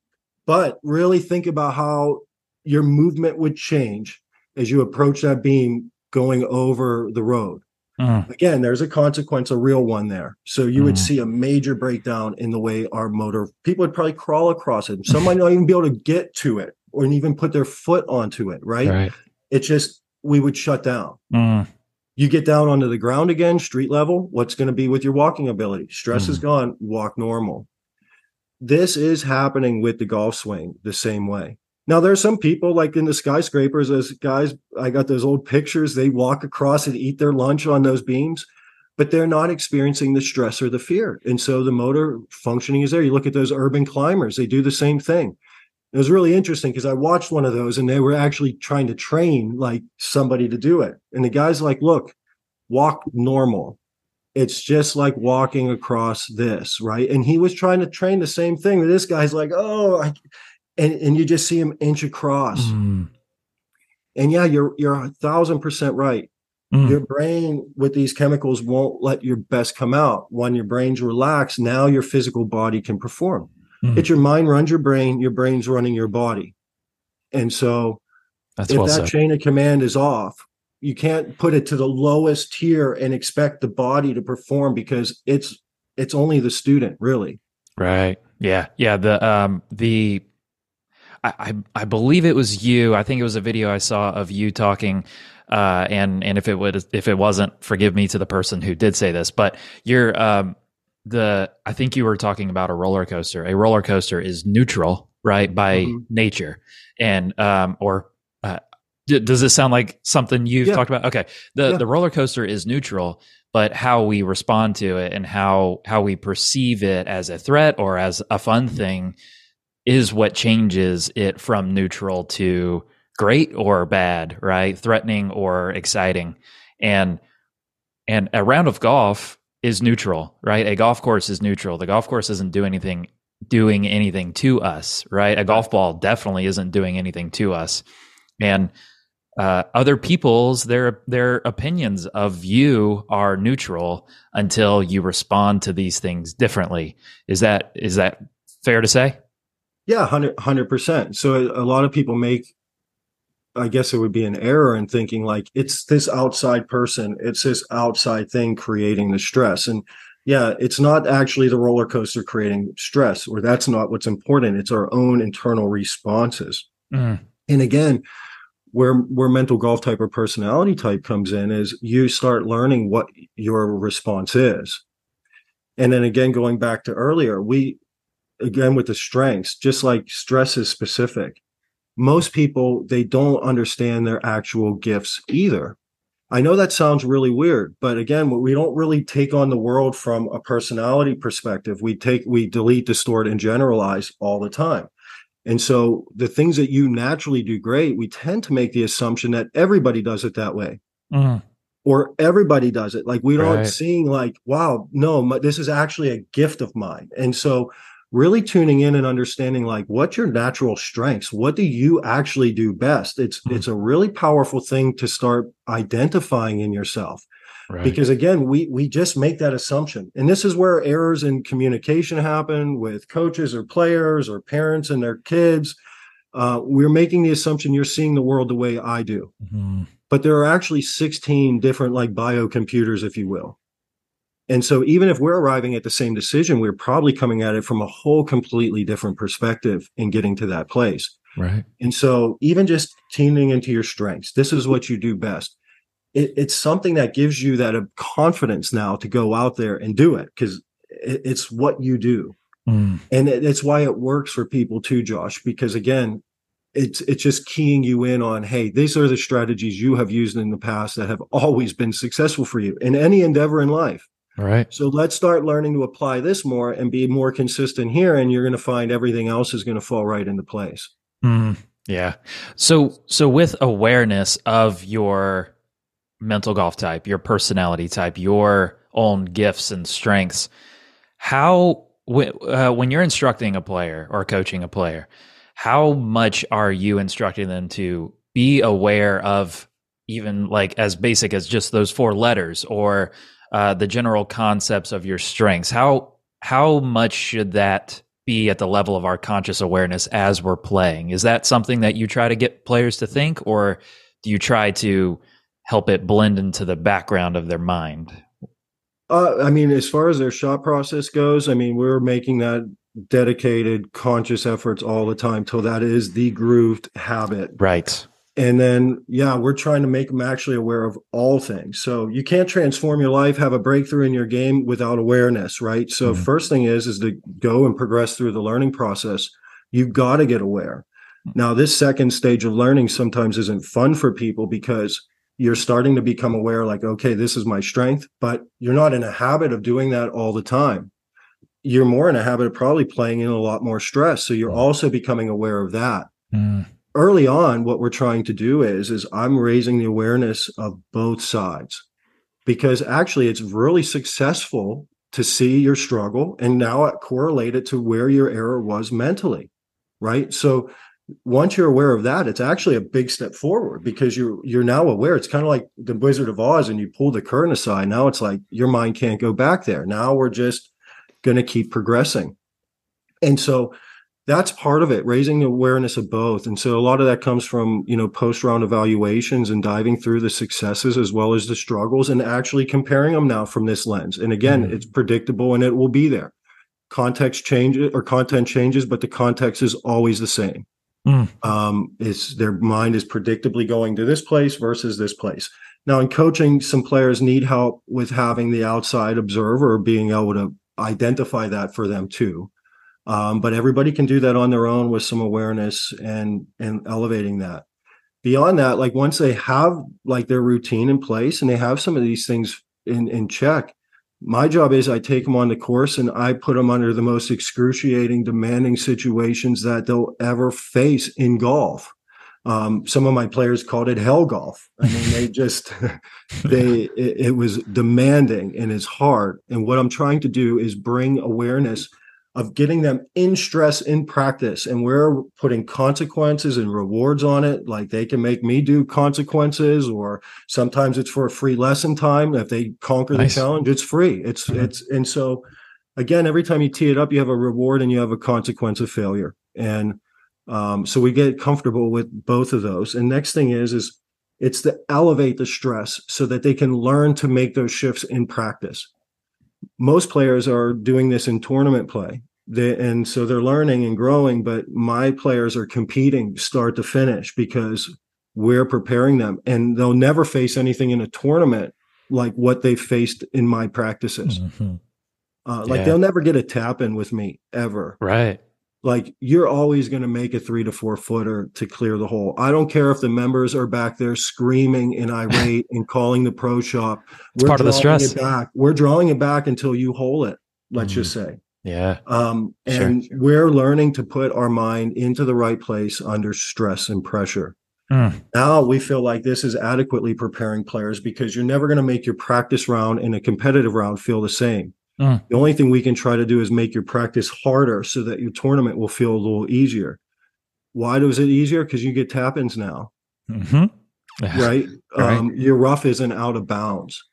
but really think about how your movement would change as you approach that beam going over the road. Mm. Again, there's a consequence, a real one there. So you mm. would see a major breakdown in the way our motor, people would probably crawl across it. Some might not even be able to get to it or even put their foot onto it, right? right. It's just, we would shut down. Mm. You get down onto the ground again, street level. What's going to be with your walking ability? Stress mm. is gone, walk normal. This is happening with the golf swing the same way. Now there's some people like in the skyscrapers, as guys, I got those old pictures. They walk across and eat their lunch on those beams, but they're not experiencing the stress or the fear. And so the motor functioning is there. You look at those urban climbers, they do the same thing. It was really interesting because I watched one of those and they were actually trying to train like somebody to do it. And the guy's like, look, walk normal. It's just like walking across this, right? And he was trying to train the same thing. This guy's like, oh, I, and and you just see him inch across. Mm. And yeah, you're you're a thousand percent right. Mm. Your brain with these chemicals won't let your best come out. When your brain's relaxed, now your physical body can perform. Mm. It's your mind runs your brain, your brain's running your body. And so That's if well that said. chain of command is off, you can't put it to the lowest tier and expect the body to perform because it's it's only the student, really. Right. Yeah. Yeah. The um the I, I believe it was you. I think it was a video I saw of you talking. Uh, and and if it would if it wasn't, forgive me to the person who did say this. But you're um, the I think you were talking about a roller coaster. A roller coaster is neutral, right, by mm-hmm. nature, and um, or uh, d- does this sound like something you've yeah. talked about? Okay, the yeah. the roller coaster is neutral, but how we respond to it and how how we perceive it as a threat or as a fun thing is what changes it from neutral to great or bad, right? Threatening or exciting. And and a round of golf is neutral, right? A golf course is neutral. The golf course isn't doing anything doing anything to us, right? A golf ball definitely isn't doing anything to us. And uh, other people's their their opinions of you are neutral until you respond to these things differently. Is that is that fair to say? Yeah, 100 percent. So a lot of people make, I guess it would be an error in thinking like it's this outside person, it's this outside thing creating the stress. And yeah, it's not actually the roller coaster creating stress, or that's not what's important. It's our own internal responses. Mm. And again, where where mental golf type or personality type comes in is you start learning what your response is. And then again, going back to earlier, we again with the strengths, just like stress is specific. Most people, they don't understand their actual gifts either. I know that sounds really weird, but again, we don't really take on the world from a personality perspective. We take, we delete, distort, and generalize all the time. And so the things that you naturally do great, we tend to make the assumption that everybody does it that way. Mm. Or everybody does it. Like we aren't seeing like, wow, no, this is actually a gift of mine. And so really tuning in and understanding like what's your natural strengths what do you actually do best it's mm-hmm. it's a really powerful thing to start identifying in yourself right. because again we we just make that assumption and this is where errors in communication happen with coaches or players or parents and their kids uh, we're making the assumption you're seeing the world the way i do mm-hmm. but there are actually 16 different like biocomputers if you will and so even if we're arriving at the same decision, we're probably coming at it from a whole completely different perspective in getting to that place. Right. And so even just tuning into your strengths, this is what you do best. It, it's something that gives you that confidence now to go out there and do it because it, it's what you do. Mm. And it, it's why it works for people too, Josh, because again, it's it's just keying you in on hey these are the strategies you have used in the past that have always been successful for you in any endeavor in life right. So let's start learning to apply this more and be more consistent here, and you're going to find everything else is going to fall right into place. Mm, yeah. So so with awareness of your mental golf type, your personality type, your own gifts and strengths, how uh, when you're instructing a player or coaching a player, how much are you instructing them to be aware of even like as basic as just those four letters or uh, the general concepts of your strengths. How how much should that be at the level of our conscious awareness as we're playing? Is that something that you try to get players to think, or do you try to help it blend into the background of their mind? Uh, I mean, as far as their shot process goes, I mean, we're making that dedicated, conscious efforts all the time till that is the grooved habit. Right. And then, yeah, we're trying to make them actually aware of all things. So you can't transform your life, have a breakthrough in your game without awareness, right? So mm-hmm. first thing is, is to go and progress through the learning process. You've got to get aware. Now, this second stage of learning sometimes isn't fun for people because you're starting to become aware like okay this is my strength but you're not in a habit of doing that all the time you're more in a habit of probably playing in a lot more stress so you're mm. also becoming aware of that mm. Early on what we're trying to do is is i'm raising the awareness of both sides because actually it's really successful to see your struggle and now correlate it to where your error was mentally right so once you're aware of that, it's actually a big step forward because you're you're now aware. It's kind of like the Wizard of Oz, and you pull the curtain aside. Now it's like your mind can't go back there. Now we're just going to keep progressing, and so that's part of it, raising the awareness of both. And so a lot of that comes from you know post round evaluations and diving through the successes as well as the struggles, and actually comparing them now from this lens. And again, mm-hmm. it's predictable and it will be there. Context changes or content changes, but the context is always the same. Mm. Um, is their mind is predictably going to this place versus this place. Now, in coaching, some players need help with having the outside observer being able to identify that for them too. Um, but everybody can do that on their own with some awareness and and elevating that. Beyond that, like once they have like their routine in place and they have some of these things in in check, my job is I take them on the course and I put them under the most excruciating, demanding situations that they'll ever face in golf. Um, some of my players called it hell golf. I mean, they *laughs* just they it, it was demanding and it's hard. And what I'm trying to do is bring awareness of getting them in stress in practice and we're putting consequences and rewards on it. Like they can make me do consequences or sometimes it's for a free lesson time. If they conquer nice. the challenge it's free. It's mm-hmm. it's and so again every time you tee it up you have a reward and you have a consequence of failure. And um, so we get comfortable with both of those. And next thing is is it's to elevate the stress so that they can learn to make those shifts in practice most players are doing this in tournament play. They, and so they're learning and growing but my players are competing start to finish because we're preparing them. And they'll never face anything in a tournament like what they faced in my practices. Mm-hmm. uh, like yeah. they'll never get a tap in with me ever. Right like you're always going to make a three to four footer to clear the hole. I don't care if the members are back there screaming and irate *laughs* and calling the pro shop. It's We're part of the stress. It back. We're drawing it back until you hole it. Let's mm. just say. Yeah. Um, and sure. we're learning to put our mind into the right place under stress and pressure. Mm. Now we feel like this is adequately preparing players because you're never going to make your practice round and a competitive round feel the same. Mm. The only thing we can try to do is make your practice harder so that your tournament will feel a little easier. Why does it easier? Because you get tap ins now. Mm-hmm. right? *laughs* right. Um, your rough isn't out of bounds.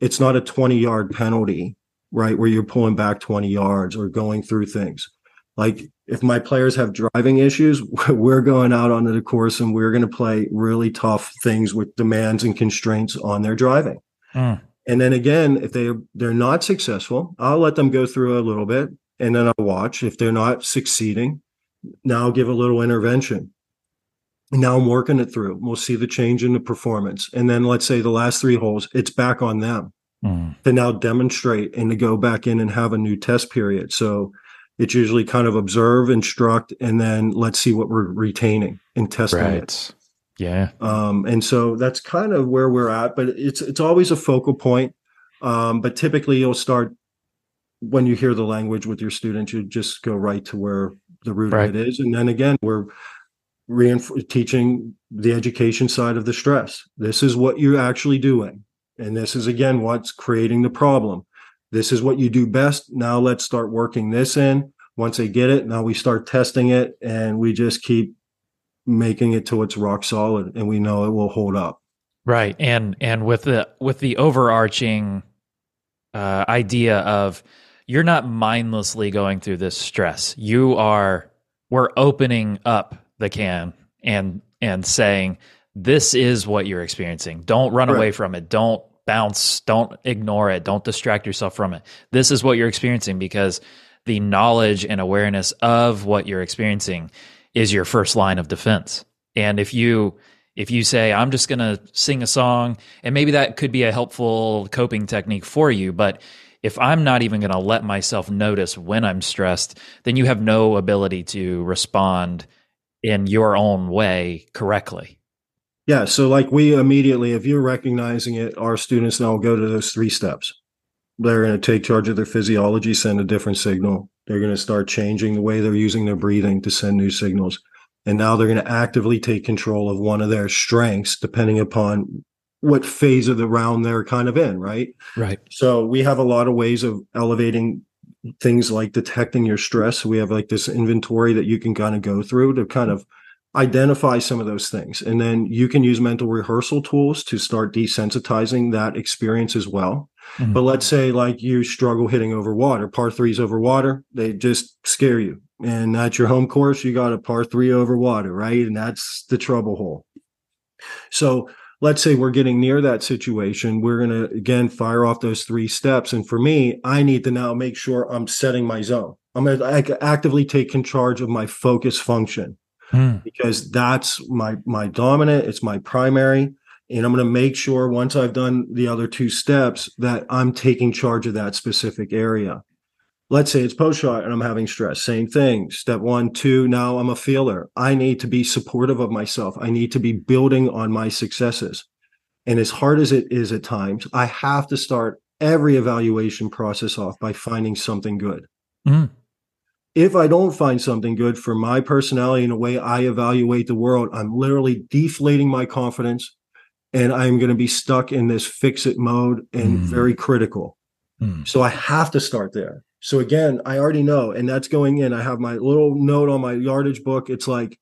It's not a 20 yard penalty, right? Where you're pulling back 20 yards or going through things. Like if my players have driving issues, *laughs* we're going out onto the course and we're going to play really tough things with demands and constraints on their driving. Mm. And then again, if they they're not successful, I'll let them go through a little bit, and then I'll watch. If they're not succeeding, now I'll give a little intervention. Now I'm working it through. We'll see the change in the performance, and then let's say the last three holes, it's back on them mm. to now demonstrate and to go back in and have a new test period. So it's usually kind of observe, instruct, and then let's see what we're retaining and testing right. it. Yeah. Um, and so that's kind of where we're at, but it's it's always a focal point. Um, but typically you'll start when you hear the language with your students, you just go right to where the root right. of it is. And then again, we're reinf- teaching the education side of the stress. This is what you're actually doing. And this is again what's creating the problem. This is what you do best. Now let's start working this in. Once they get it, now we start testing it and we just keep making it to it's rock solid and we know it will hold up. Right. And and with the with the overarching uh, idea of you're not mindlessly going through this stress. You are we're opening up the can and and saying this is what you're experiencing. Don't run right. away from it. Don't bounce. Don't ignore it. Don't distract yourself from it. This is what you're experiencing because the knowledge and awareness of what you're experiencing is your first line of defense. And if you if you say I'm just going to sing a song and maybe that could be a helpful coping technique for you, but if I'm not even going to let myself notice when I'm stressed, then you have no ability to respond in your own way correctly. Yeah. So, like, we immediately, if you're recognizing it, our students now go to those three steps. They're going to take charge of their physiology, send a different signal. They're going to start changing the way they're using their breathing to send new signals. And now they're going to actively take control of one of their strengths, depending upon what phase of the round they're kind of in, right? Right. So we have a lot of ways of elevating things like detecting your stress. We have like this inventory that you can kind of go through to kind of identify some of those things. And then you can use mental rehearsal tools to start desensitizing that experience as well. Mm-hmm. But let's say like you struggle hitting over water, par threes over water, they just scare you. And that's your home course. You got a par three over water, right? And that's the trouble hole. So let's say we're getting near that situation, we're going to again fire off those three steps. And for me, I need to now make sure I'm setting my zone. I'm going to actively take charge of my focus function mm. because that's my my dominant. It's my primary, and I'm going to make sure once I've done the other two steps that I'm taking charge of that specific area let's say it's post shot and I'm having stress. Same thing. Step one, two, now I'm a feeler. I need to be supportive of myself. I need to be building on my successes. And as hard as it is at times, I have to start every evaluation process off by finding something good. Mm. If I don't find something good for my personality and the way I evaluate the world, I'm literally deflating my confidence and I'm going to be stuck in this fix it mode and mm. very critical. Mm. So I have to start there. So again, I already know, and that's going in. I have my little note on my yardage book. It's like,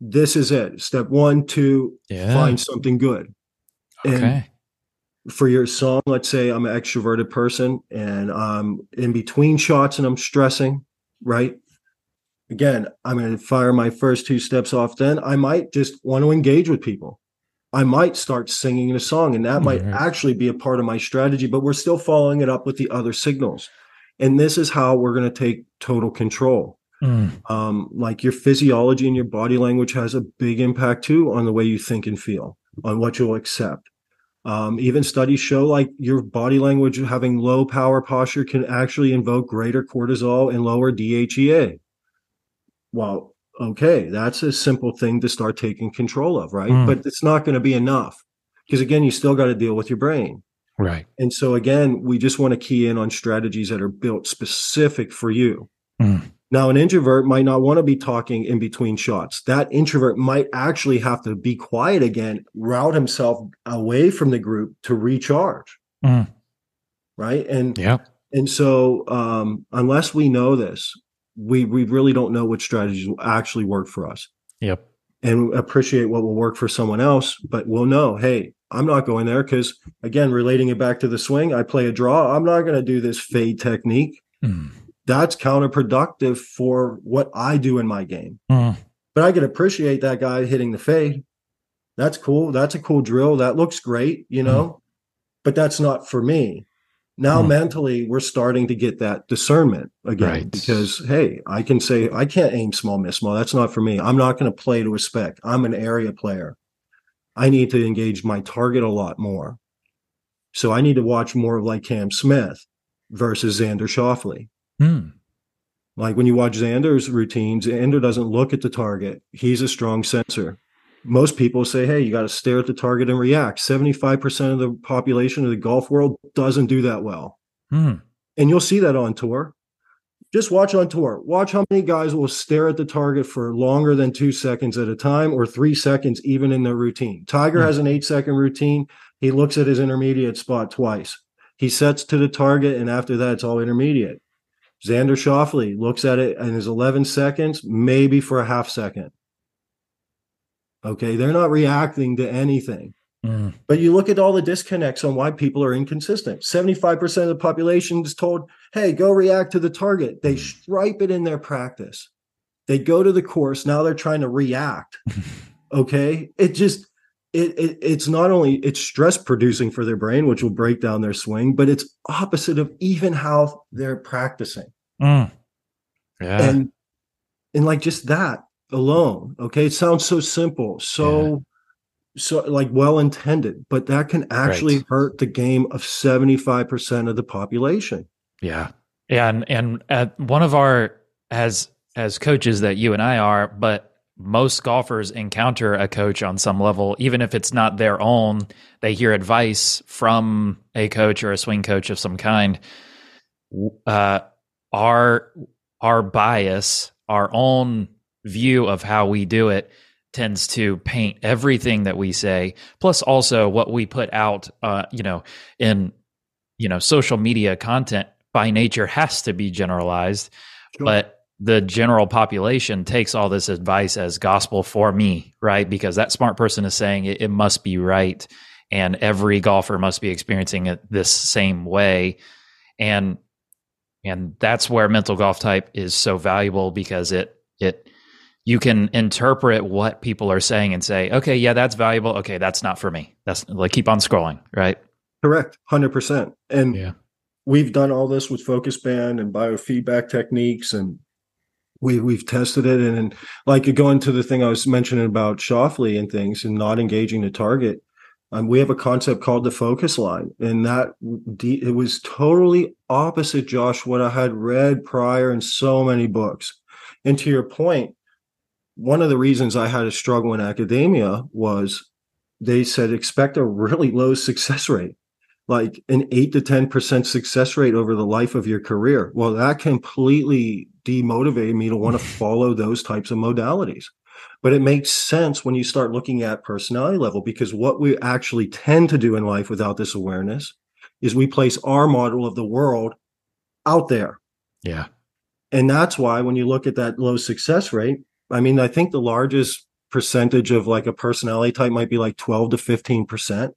this is it. Step one, two, yeah. find something good. Okay. And for your song, let's say I'm an extroverted person and I'm in between shots and I'm stressing, right? Again, I'm going to fire my first two steps off. Then I might just want to engage with people. I might start singing a song, and that might actually be a part of my strategy, but we're still following it up with the other signals. And this is how we're going to take total control. Mm. Um, like your physiology and your body language has a big impact too on the way you think and feel, on what you'll accept. Um, even studies show like your body language having low power posture can actually invoke greater cortisol and lower DHEA. Well, okay, that's a simple thing to start taking control of, right? Mm. But it's not going to be enough because again, you still got to deal with your brain. Right. And so again, we just want to key in on strategies that are built specific for you. Mm. Now, an introvert might not want to be talking in between shots. That introvert might actually have to be quiet again, route himself away from the group to recharge. Mm. Right. And yeah. And so um, unless we know this, we we really don't know which strategies will actually work for us. Yep. And appreciate what will work for someone else, but we'll know, hey, I'm not going there because, again, relating it back to the swing, I play a draw. I'm not going to do this fade technique. Mm. That's counterproductive for what I do in my game. Mm. But I can appreciate that guy hitting the fade. That's cool. That's a cool drill. That looks great, you know, mm. but that's not for me. Now, hmm. mentally, we're starting to get that discernment again right. because, hey, I can say, I can't aim small, miss small. That's not for me. I'm not going to play to a spec. I'm an area player. I need to engage my target a lot more. So I need to watch more of like Cam Smith versus Xander Schauffele Hmm. Like when you watch Xander's routines, Xander doesn't look at the target. He's a strong sensor. Most people say, hey, you got to stare at the target and react. 75% of the population of the golf world doesn't do that well. Hmm. And you'll see that on tour just watch on tour. Watch how many guys will stare at the target for longer than two seconds at a time or three seconds, even in their routine. Tiger mm-hmm. has an eight second routine. He looks at his intermediate spot twice. He sets to the target, and after that, it's all intermediate. Xander Schauffele looks at it in his 11 seconds, maybe for a half second. Okay, they're not reacting to anything. Mm. But you look at all the disconnects on why people are inconsistent. 75% of the population is told, hey, go react to the target. They mm. stripe it in their practice. They go to the course. Now they're trying to react. *laughs* okay. It just, it, it, it's not only it's stress producing for their brain, which will break down their swing, but it's opposite of even how they're practicing. Mm. Yeah. And and like just that alone, okay, it sounds so simple, so yeah. so like well intended, but that can actually right. hurt the game of 75% of the population. Yeah. Yeah, and and at one of our as as coaches that you and I are, but most golfers encounter a coach on some level, even if it's not their own. They hear advice from a coach or a swing coach of some kind. Uh, our our bias, our own view of how we do it, tends to paint everything that we say, plus also what we put out. Uh, you know, in you know social media content by nature has to be generalized, sure. but the general population takes all this advice as gospel for me, right? Because that smart person is saying it, it must be right. And every golfer must be experiencing it this same way. And and that's where mental golf type is so valuable because it it you can interpret what people are saying and say, okay, yeah, that's valuable. Okay, that's not for me. That's like keep on scrolling, right? Correct, hundred percent. And yeah. we've done all this with focus band and biofeedback techniques and we we've tested it and, and like going to the thing I was mentioning about Schauffele and things and not engaging the target. Um, we have a concept called the focus line, and that it was totally opposite, Josh, what I had read prior in so many books. And to your point, one of the reasons I had a struggle in academia was they said expect a really low success rate, like an eight to ten percent success rate over the life of your career. Well, that completely demotivated me to want to *laughs* follow those types of modalities. But it makes sense when you start looking at personality level because what we actually tend to do in life without this awareness is we place our model of the world out there. Yeah. And that's why when you look at that low success rate, I mean, I think the largest percentage of like a personality type might be like 12 to 15%.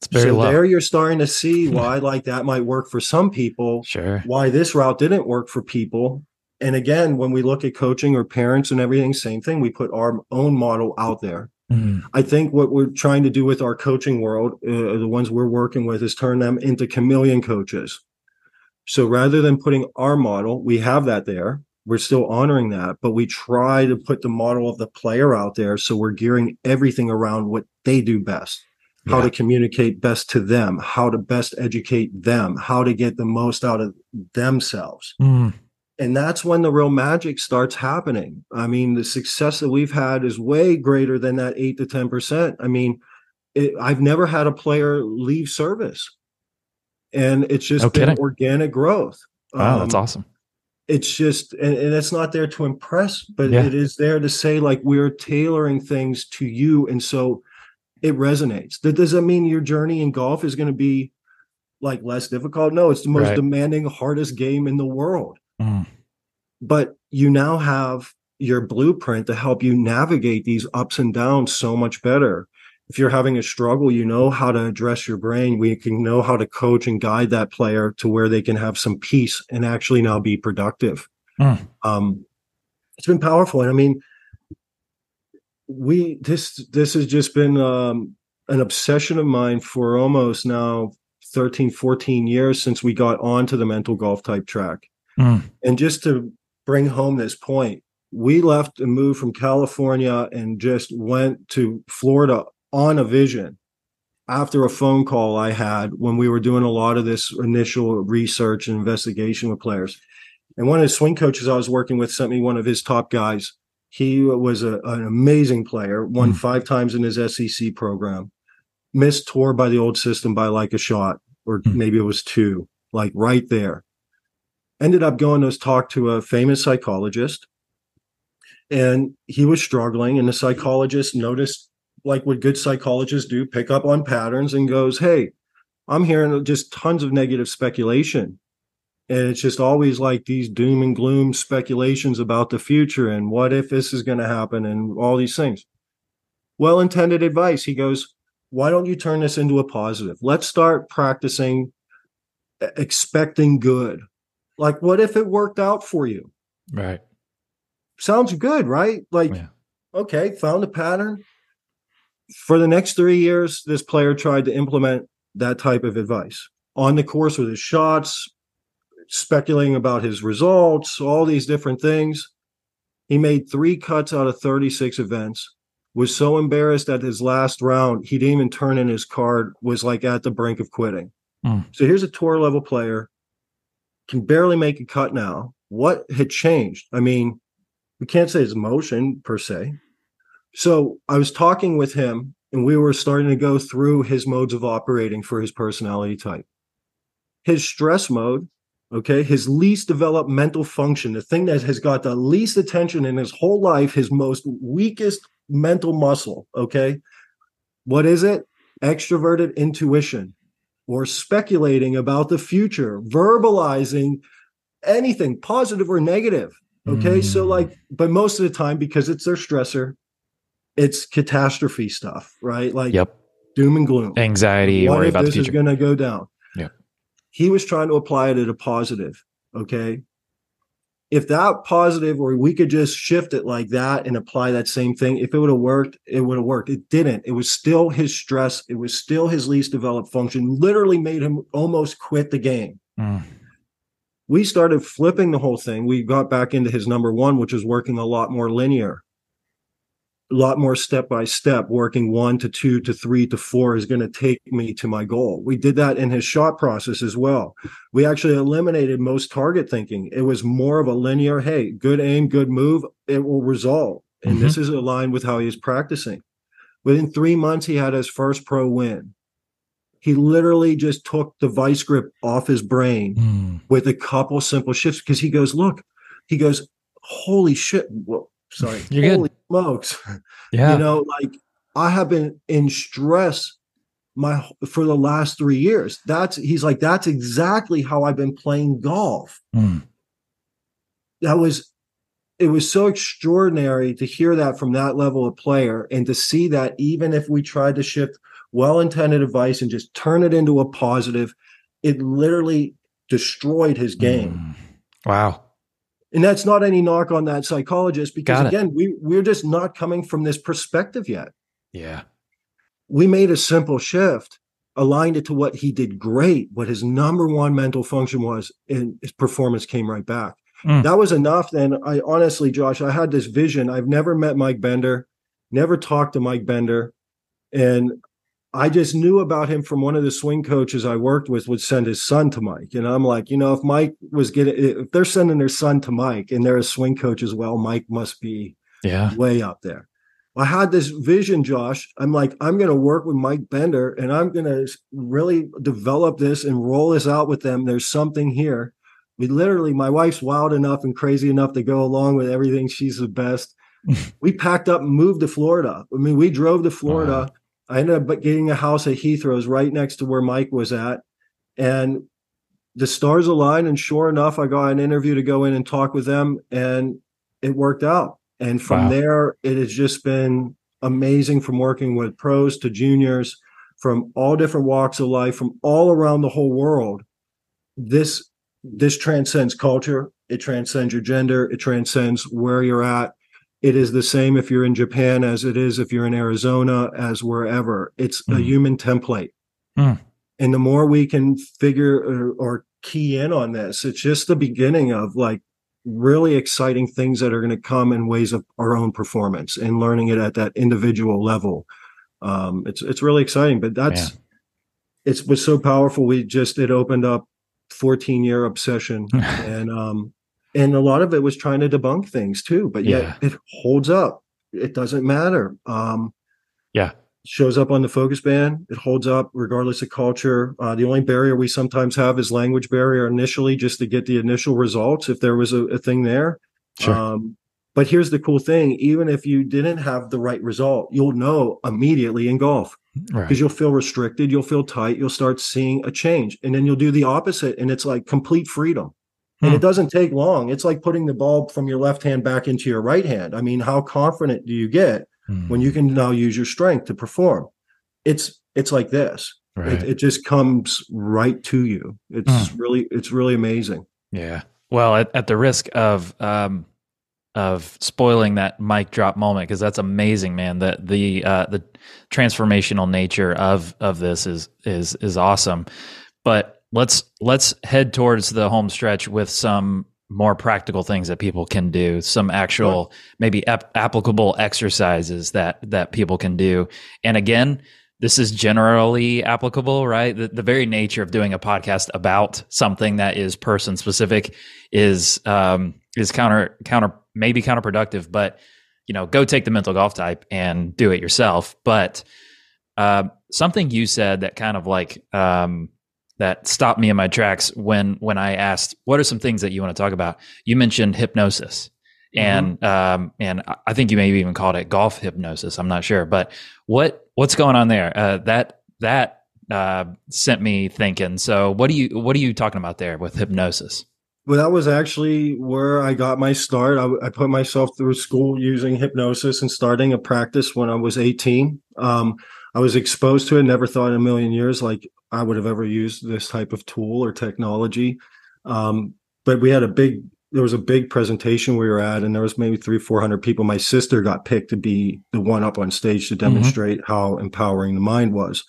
It's very so low. there you're starting to see *laughs* why like that might work for some people. Sure. Why this route didn't work for people. And again, when we look at coaching or parents and everything, same thing. We put our own model out there. Mm. I think what we're trying to do with our coaching world, uh, the ones we're working with, is turn them into chameleon coaches. So rather than putting our model, we have that there. We're still honoring that, but we try to put the model of the player out there. So we're gearing everything around what they do best how to communicate best to them, how to best educate them, how to get the most out of themselves. Mm. And that's when the real magic starts happening. I mean, the success that we've had is way greater than that eight to 10%. I mean, it, I've never had a player leave service. And it's just no been organic growth. Wow, um, that's awesome. It's just, and, and, it's not there to impress, but yeah. it is there to say, like, we're tailoring things to you. And so it resonates. That doesn't mean your journey in golf is going to be like less difficult. No, it's the most right. demanding, hardest game in the world. Mm. But you now have your blueprint to help you navigate these ups and downs so much better. If you're having a struggle, you know how to address your brain. We can know how to coach and guide that player to where they can have some peace and actually now be productive. Mm. Um, it's been powerful. And I mean, we this this has just been um, an obsession of mine for almost now 13 14 years since we got onto the mental golf type track mm. and just to bring home this point we left and moved from california and just went to florida on a vision after a phone call i had when we were doing a lot of this initial research and investigation with players and one of the swing coaches i was working with sent me one of his top guys he was a, an amazing player, won mm. five times in his SEC program, missed tour by the old system by like a shot, or mm. maybe it was two, like right there. Ended up going to talk to a famous psychologist, and he was struggling. And the psychologist noticed, like what good psychologists do, pick up on patterns and goes, Hey, I'm hearing just tons of negative speculation and it's just always like these doom and gloom speculations about the future and what if this is going to happen and all these things well intended advice he goes why don't you turn this into a positive? Let's start practicing expecting good. Like, what if it worked out for you? Right. Sounds good, right? Like, Yeah. okay, found a pattern. For the next three years, this player tried to implement that type of advice on the course with his shots, speculating about his results, all these different things. He made three cuts out of 36 events. Was so embarrassed at his last round, he didn't even turn in his card, was like at the brink of quitting. Mm. So here's a tour level player, can barely make a cut now. What had changed? I mean, we can't say his motion per se. So I was talking with him and we were starting to go through his modes of operating for his personality type. His stress mode, okay, his least developed mental function, the thing that has got the least attention in his whole life, his most weakest mental muscle, okay? What is it? Extroverted intuition or speculating about the future, verbalizing anything positive or negative. Okay. So, Mm. like, but most of the time, because it's their stressor, it's catastrophe stuff, right? Like Yep. doom and gloom. Anxiety, what worry if about the this is going to go down? Yeah. He was trying to apply it at a positive. Okay. If that positive, or we could just shift it like that and apply that same thing, if it would have worked, it would have worked. It didn't. It was still his stress. It was still his least developed function, literally made him almost quit the game. Mm. We started flipping the whole thing. We got back into his number one, which was working a lot more linear a lot more step by step, working one to two to three to four is going to take me to my goal. We did that in his shot process as well. We actually eliminated most target thinking. It was more of a linear, hey, good aim, good move, it will result. And this is aligned with how he is practicing. Within three months, he had his first pro win. He literally just took the vice grip off his brain Mm. with a couple simple shifts because he goes, look, he goes, holy shit. Well, sorry. You're good. holy smokes. *laughs* Yeah. You know, like I have been in stress my for the last three years. That's he's like, that's exactly how I've been playing golf. Mm. That was it was so extraordinary to hear that from that level of player and to see that even if we tried to shift well-intended advice and just turn it into a positive, it literally destroyed his game. Mm. Wow. And that's not any knock on that psychologist because again, we we're just not coming from this perspective yet. Yeah. We made a simple shift, aligned it to what he did great, what his number one mental function was, and his performance came right back. Mm. That was enough. Then I honestly, Josh, I had this vision. I've never met Mike Bender, never talked to Mike Bender. And I just knew about him from one of the swing coaches I worked with would send his son to Mike. And I'm like, you know, if Mike was getting, if they're sending their son to Mike and they're a swing coach as well, Mike must be Yeah. way up there. I had this vision, Josh. I'm like, I'm going to work with Mike Bender and I'm going to really develop this and roll this out with them. There's something here. We literally, my wife's wild enough and crazy enough to go along with everything. She's the best. *laughs* we packed up and moved to Florida. I mean, we drove to Florida. Wow. I ended up getting a house at Heathrow's right next to where Mike was at. And the stars aligned. And sure enough, I got an interview to go in and talk with them. And it worked out. And from Wow. there, it has just been amazing from working with pros to juniors from all different walks of life, from all around the whole world. This this transcends culture. It transcends your gender. It transcends where you're at. It is the same if you're in Japan as it is if you're in Arizona, as wherever. It's a Mm. human template. Mm. And the more we can figure or, or key in on this, it's just the beginning of like really exciting things that are going to come in ways of our own performance and learning it at that individual level. Um, it's it's really exciting, but that's it's was so powerful. We just it opened up 14 year obsession *laughs* and um and a lot of it was trying to debunk things too but yet Yeah. it holds up it doesn't matter um Yeah. shows up on the focus band it holds up regardless of culture uh, the only barrier we sometimes have is language barrier initially just to get the initial results if there was a, a thing there Sure. um but here's the cool thing even if you didn't have the right result you'll know immediately in golf right. because you'll feel restricted, you'll feel tight, you'll start seeing a change, and then you'll do the opposite, and it's like complete freedom. And Hmm. it doesn't take long. It's like putting the ball from your left hand back into your right hand. I mean, how confident do you get Mm. when you can now use your strength to perform? it's it's like this. Right. It, it just comes right to you. It's Mm. really it's really amazing. Yeah. Well, at, at the risk of um, of spoiling that mic drop moment, because that's amazing, man. The the uh, the transformational nature of of this is is is awesome. But let's let's head towards the home stretch with some more practical things that people can do. Some actual maybe ap- applicable exercises that that people can do. And again. This is generally applicable, right? The, the very nature of doing a podcast about something that is person specific is um, is counter counter maybe counterproductive, but you know, go take the mental golf type and do it yourself. But uh, something you said that kind of like um, that stopped me in my tracks when when I asked, "What are some things that you want to talk about?" You mentioned hypnosis, and um, and I- I think you maybe even called it golf hypnosis. I'm not sure, but what what's going on there? Uh, that that uh, sent me thinking. So, what do you what are you talking about there with hypnosis? Well, that was actually where I got my start. I, I put myself through school using hypnosis and starting a practice when I was 18. Um, I was exposed to it, never thought in a million years like I would have ever used this type of tool or technology. Um, but we had a big, there was a big presentation we were at, and there was maybe three, 400 people. My sister got picked to be the one up on stage to demonstrate how empowering the mind was.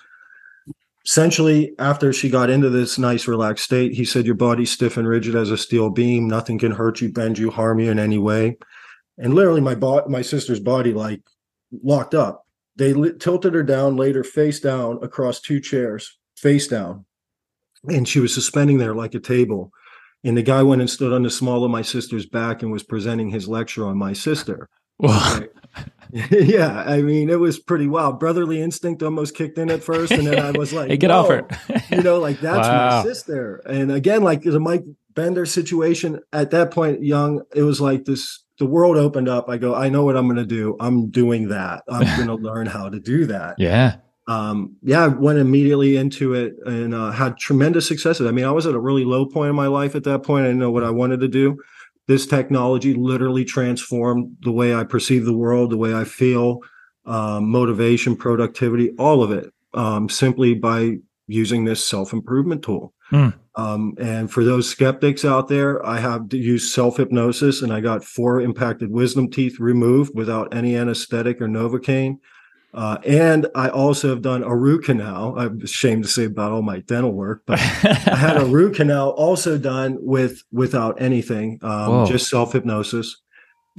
Essentially after she got into this nice relaxed state he said your body's stiff and rigid as a steel beam. Nothing can hurt you bend you harm you in any way. And literally my bo- my sister's body like locked up they li- tilted her down laid her face down across two chairs face down and she was suspending there like a table and the guy went and stood on the small of my sister's back and was presenting his lecture on my sister Well, *laughs* yeah i mean it was pretty wild brotherly instinct almost kicked in at first and then i was like *laughs* hey, get off her. *laughs* you know, like that's Wow. my sister. And again, like the Mike Bender situation at that point, young, it was like this the world opened up. I go, I know what I'm gonna do. I'm doing that. I'm *laughs* gonna learn how to do that. yeah. Um, yeah, I went immediately into it and uh, had tremendous successes. I mean, I was at a really low point in my life at that point. I didn't know what I wanted to do. This technology literally transformed the way I perceive the world, the way I feel, um, motivation, productivity, all of it, um, simply by using this self improvement tool. Hmm. Um, and for those skeptics out there, I have to use self hypnosis, and I got four impacted wisdom teeth removed without any anesthetic or novocaine. Uh, and I also have done a root canal. I'm ashamed to say about all my dental work, but I had a *laughs* root canal also done with without anything, um, just self hypnosis.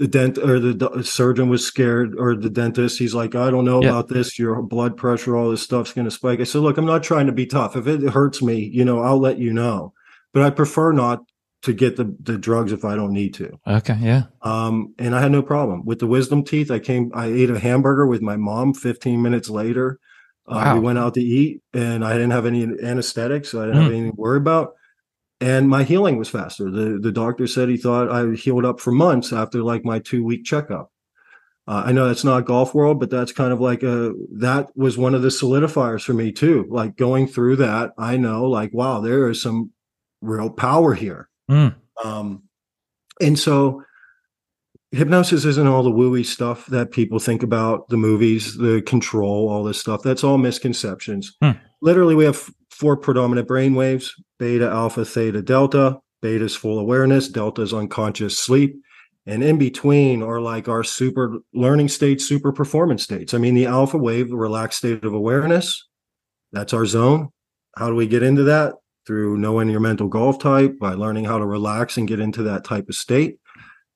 The dent or the d- surgeon was scared, or the dentist. He's like, I don't know Yeah. about this. Your blood pressure, all this stuff's going to spike. I said, Look, I'm not trying to be tough. If it hurts me, you know, I'll let you know. But I prefer not to get the, the drugs if I don't need to. okay. Yeah. Um, and I had no problem with the wisdom teeth. I came, I ate a hamburger with my mom 15 minutes later. Uh, we went out to eat and I didn't have any anesthetics. So I didn't have Mm. anything to worry about. And my healing was faster. The, the doctor said he thought I healed up for months after like my two week checkup. Uh, I know that's not golf world, but that's kind of like a, that was one of the solidifiers for me too. Like going through that, I know like, wow, there is some real power here. Mm. Um, and so hypnosis isn't all the wooey stuff that people think about the movies, the control, all this stuff. That's all misconceptions. Hmm. Literally, we have four predominant brain waves beta, alpha, theta, delta. Beta is full awareness, delta is unconscious sleep. And in between are like our super learning states, super performance states. I mean, the alpha wave, the relaxed state of awareness, that's our zone. How do we get into that? Through knowing your mental golf type, by learning how to relax and get into that type of state.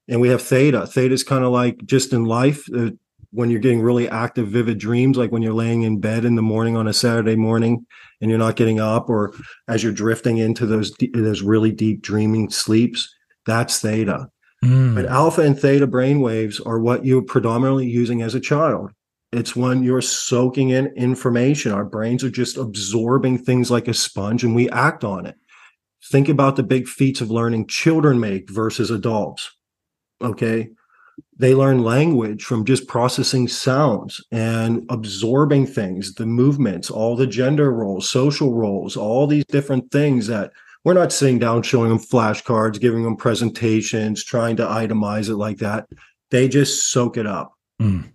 And we have theta. Theta is kind of like just in life, uh, when you're getting really active, vivid dreams, like when you're laying in bed in the morning on a Saturday morning and you're not getting up, or as you're drifting into those those really deep dreaming sleeps. That's theta. Mm. But alpha and theta brain waves are what you're predominantly using as a child. It's when you're soaking in information. Our brains are just absorbing things like a sponge and we act on it. Think about the big feats of learning children make versus adults. Okay. They learn language from just processing sounds and absorbing things, the movements, all the gender roles, social roles, all these different things that we're not sitting down showing them flashcards, giving them presentations, trying to itemize it like that. They just soak it up. Mm.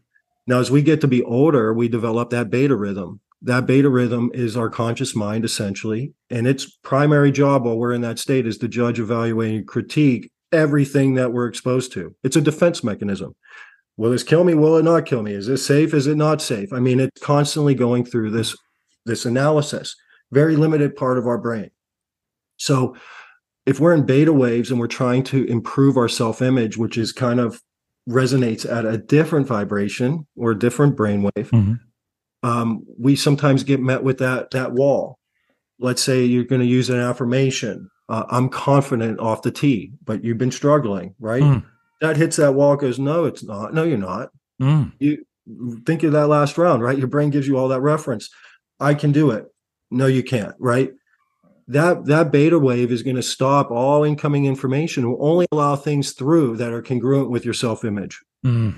Now, as we get to be older, we develop that beta rhythm. that beta rhythm is our conscious mind essentially. And its primary job while we're in that state is to judge, evaluate, and critique everything that we're exposed to. It's a defense mechanism. Will this kill me? Will it not kill me? Is this safe? Is it not safe? I mean, it's constantly going through this this analysis. Very limited part of our brain. So if we're in beta waves and we're trying to improve our self-image, which is kind of resonates at a different vibration or a different brainwave, mm-hmm. um, we sometimes get met with that that wall. Let's say you're going to use an affirmation. Uh, I'm confident off the tee, but you've been struggling, right? Mm. That hits that wall. Goes, no, it's not. No, you're not. Mm. You think of that last round, right? Your brain gives you all that reference. I can do it. No, you can't, right? that that beta wave is going to stop all incoming information will only allow things through that are congruent with your self-image mm.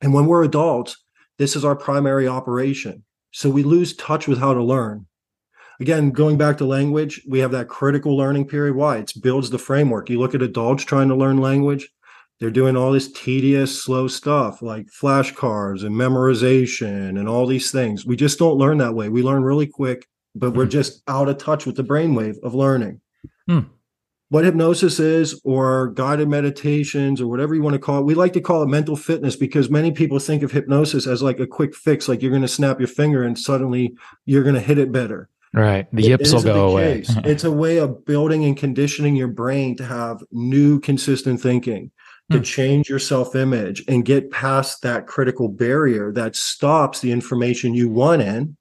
and when we're adults this is our primary operation so we lose touch with how to learn again going back to language we have that critical learning period why it builds the framework you look at adults trying to learn language they're doing all this tedious slow stuff like flashcards and memorization and all these things we just don't learn that way we learn really quick but we're hmm. just out of touch with the brainwave of learning. Hmm. What hypnosis is, or guided meditations, or whatever you want to call it, we like to call it mental fitness because many people think of hypnosis as like a quick fix, like you're going to snap your finger and suddenly you're going to hit it better. Right. The yips will go away. *laughs* it's a way of building and conditioning your brain to have new, consistent thinking, to hmm. change your self image and get past that critical barrier that stops the information you want in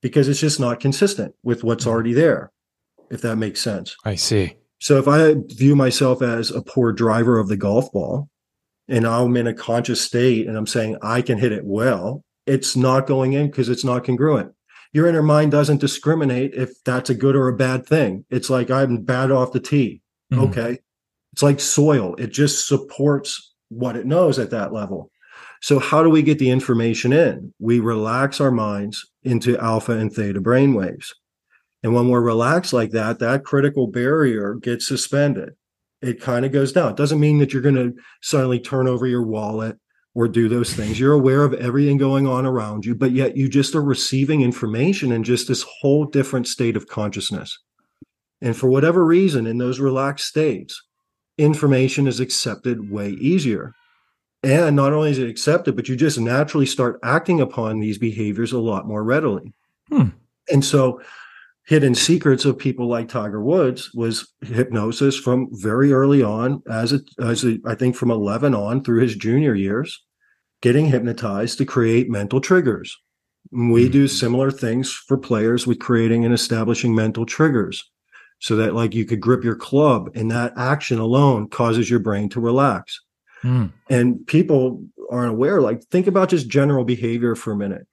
because it's just not consistent with what's mm-hmm. already there, if that makes sense. I see. So if I view myself as a poor driver of the golf ball and I'm in a conscious state and I'm saying I can hit it well, it's not going in because it's not congruent. Your inner mind doesn't discriminate if that's a good or a bad thing. It's like I'm bad off the tee. Mm-hmm. Okay. It's like soil. It just supports what it knows at that level. So, how do we get the information in? We relax our minds into alpha and theta brainwaves. And when we're relaxed like that, that critical barrier gets suspended. It kind of goes down. It doesn't mean that you're going to suddenly turn over your wallet or do those things. You're aware of everything going on around you, but yet you just are receiving information in just this whole different state of consciousness. And for whatever reason, in those relaxed states, information is accepted way easier. And not only is it accepted, but you just naturally start acting upon these behaviors a lot more readily. Hmm. And so, hidden secrets of people like Tiger Woods was hypnosis from very early on, as a, as a, I think from 11 on through his junior years, getting hypnotized to create mental triggers. we hmm. do similar things for players with creating and establishing mental triggers so that like you could grip your club and that action alone causes your brain to relax Mm. And people aren't aware, like, think about just general behavior for a minute.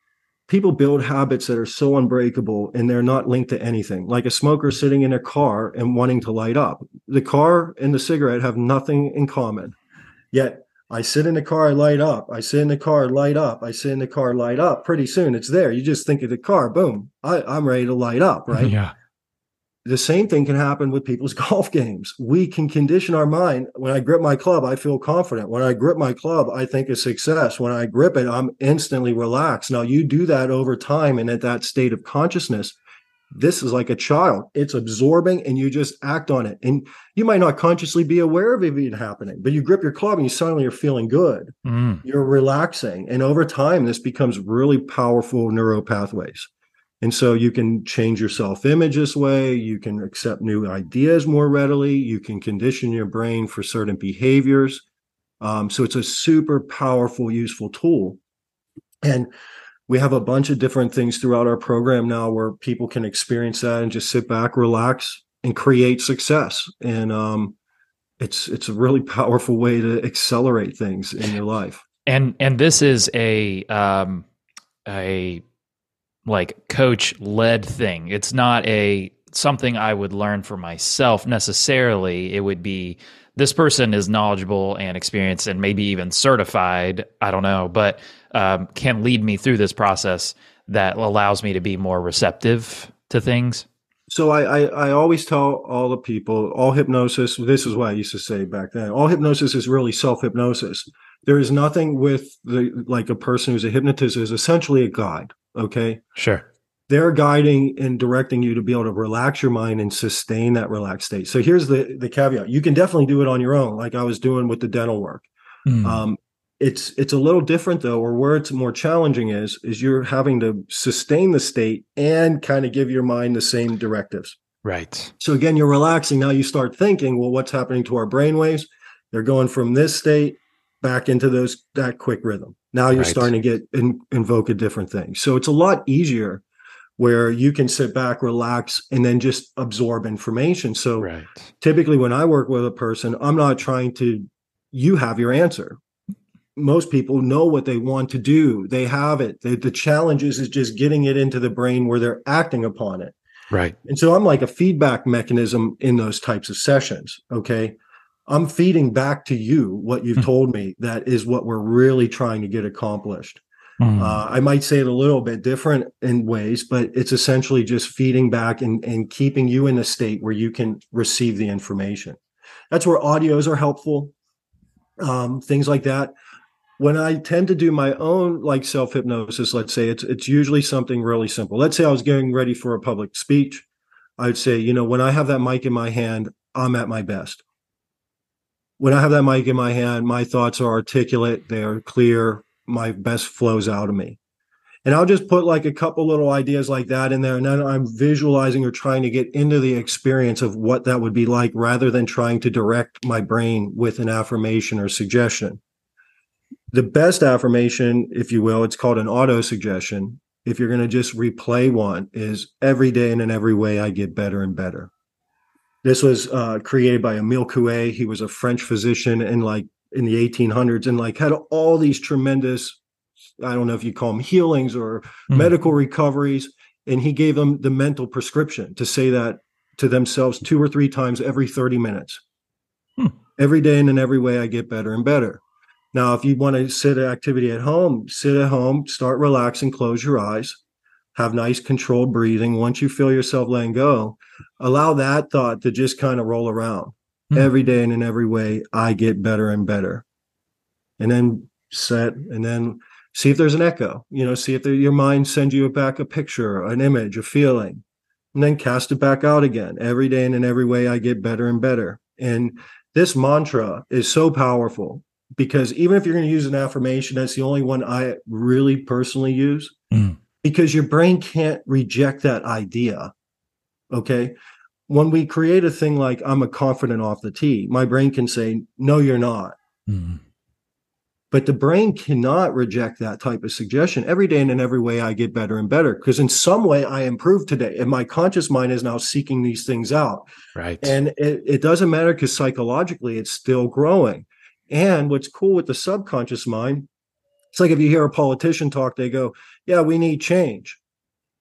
People build habits that are so unbreakable and they're not linked to anything, like a smoker sitting in a car and wanting to light up. The car and the cigarette have nothing in common. Yet I sit in the car, I light up. I sit in the car, light up. I sit in the car, light up. Pretty soon it's there. You just think of the car, boom, I, I'm ready to light up, right? *laughs* Yeah the same thing can happen with people's *laughs* golf games. We can condition our mind. When I grip my club, I feel confident. When I grip my club, I think of success. When I grip it, I'm instantly relaxed. Now, you do that over time and at that state of consciousness. This is like a child. It's absorbing and you just act on it. And you might not consciously be aware of it even happening, but you grip your club and you suddenly are feeling good. Mm. You're relaxing. And over time, this becomes really powerful neural pathways. And so you can change your self image this way. You can accept new ideas more readily. You can condition your brain for certain behaviors. Um, so it's a super powerful, useful tool. And we have a bunch of different things throughout our program now where people can experience that and just sit back, relax, and create success. And um, it's it's a really *laughs* powerful way to accelerate things in your life. And and this is a um, a like coach led thing. It's not a something I would learn for myself necessarily. It would be this person is knowledgeable and experienced and maybe even certified. I don't know, but um, can lead me through this process that allows me to be more receptive to things. So I, I, I always tell all the people all hypnosis. This is what I used to say back then. All hypnosis is really self hypnosis. There is nothing with the like a person who's a hypnotist is essentially a guide. Okay. Sure. they're guiding and directing you to be able to relax your mind and sustain that relaxed state. So here's the the caveat: you can definitely do it on your own, like I was doing with the dental work. Mm. Um, it's it's a little different though, or where it's more challenging is is you're having to sustain the state and kind of give your mind the same directives. Right. So again, you're relaxing. Now you start thinking, well, what's happening to our brain waves? They're going from this state back into those that quick rhythm. Now you're right. starting to get in, invoke a different thing. So it's a lot easier where you can sit back, relax, and then just absorb information. So right. typically when I work with a person, I'm not trying to you have your answer. Most people know what they want to do. They have it. The, the challenge is, is just getting it into the brain where they're acting upon it. Right. And so I'm like a feedback mechanism in those types of sessions. Okay. I'm feeding back to you what you've mm-hmm. told me that is what we're really trying to get accomplished. Mm-hmm. Uh, I might say it a little bit different in ways, but it's essentially just feeding back and, and keeping you in a state where you can receive the information. That's where audios are helpful, um, things like that. When I tend to do my own like self hypnosis, let's say it's it's usually something really simple. Let's say I was getting ready for a public speech. I'd say, you know, when I have that mic in my hand, I'm at my best when I have that mic in my hand, my thoughts are articulate, they're clear, my best flows out of me. And I'll just put like a couple little ideas like that in there. And then I'm visualizing or trying to get into the experience of what that would be like rather than trying to direct my brain with an affirmation or suggestion. The best affirmation, if you will, it's called an auto suggestion. If you're going to just replay one, is every day and in every way I get better and better. This was uh, created by Emile Coué. He was a French physician in like in the 1800s and like had all these tremendous, I don't know if you call them healings or mm. medical recoveries. And he gave them the mental prescription to say that to themselves two or three times every 30 minutes. Hmm. Every day and in every way, I get better and better. Now, if you want to sit activity at home, sit at home, start relaxing, close your eyes, have nice controlled breathing. Once you feel yourself letting go, allow that thought to just kind of roll around mm. every day and in every way. I get better and better. And then set and then see if there's an echo, you know, see if the, your mind sends you back a picture, an image, a feeling, and then cast it back out again. Every day and in every way, I get better and better. And this mantra is so powerful because even if you're going to use an affirmation, that's the only one I really personally use. Mm because your brain can't reject that idea. Okay. When we create a thing like I'm a confident off the tee, my brain can say, no, you're not. Mm-hmm. But the brain cannot reject that type of suggestion. Every day and in every way, I get better and better because in some way I improve today. And my conscious mind is now seeking these things out. Right. And it, it doesn't matter because psychologically it's still growing. And what's cool with the subconscious mind it's like if you hear a politician talk, they go, Yeah, we need change.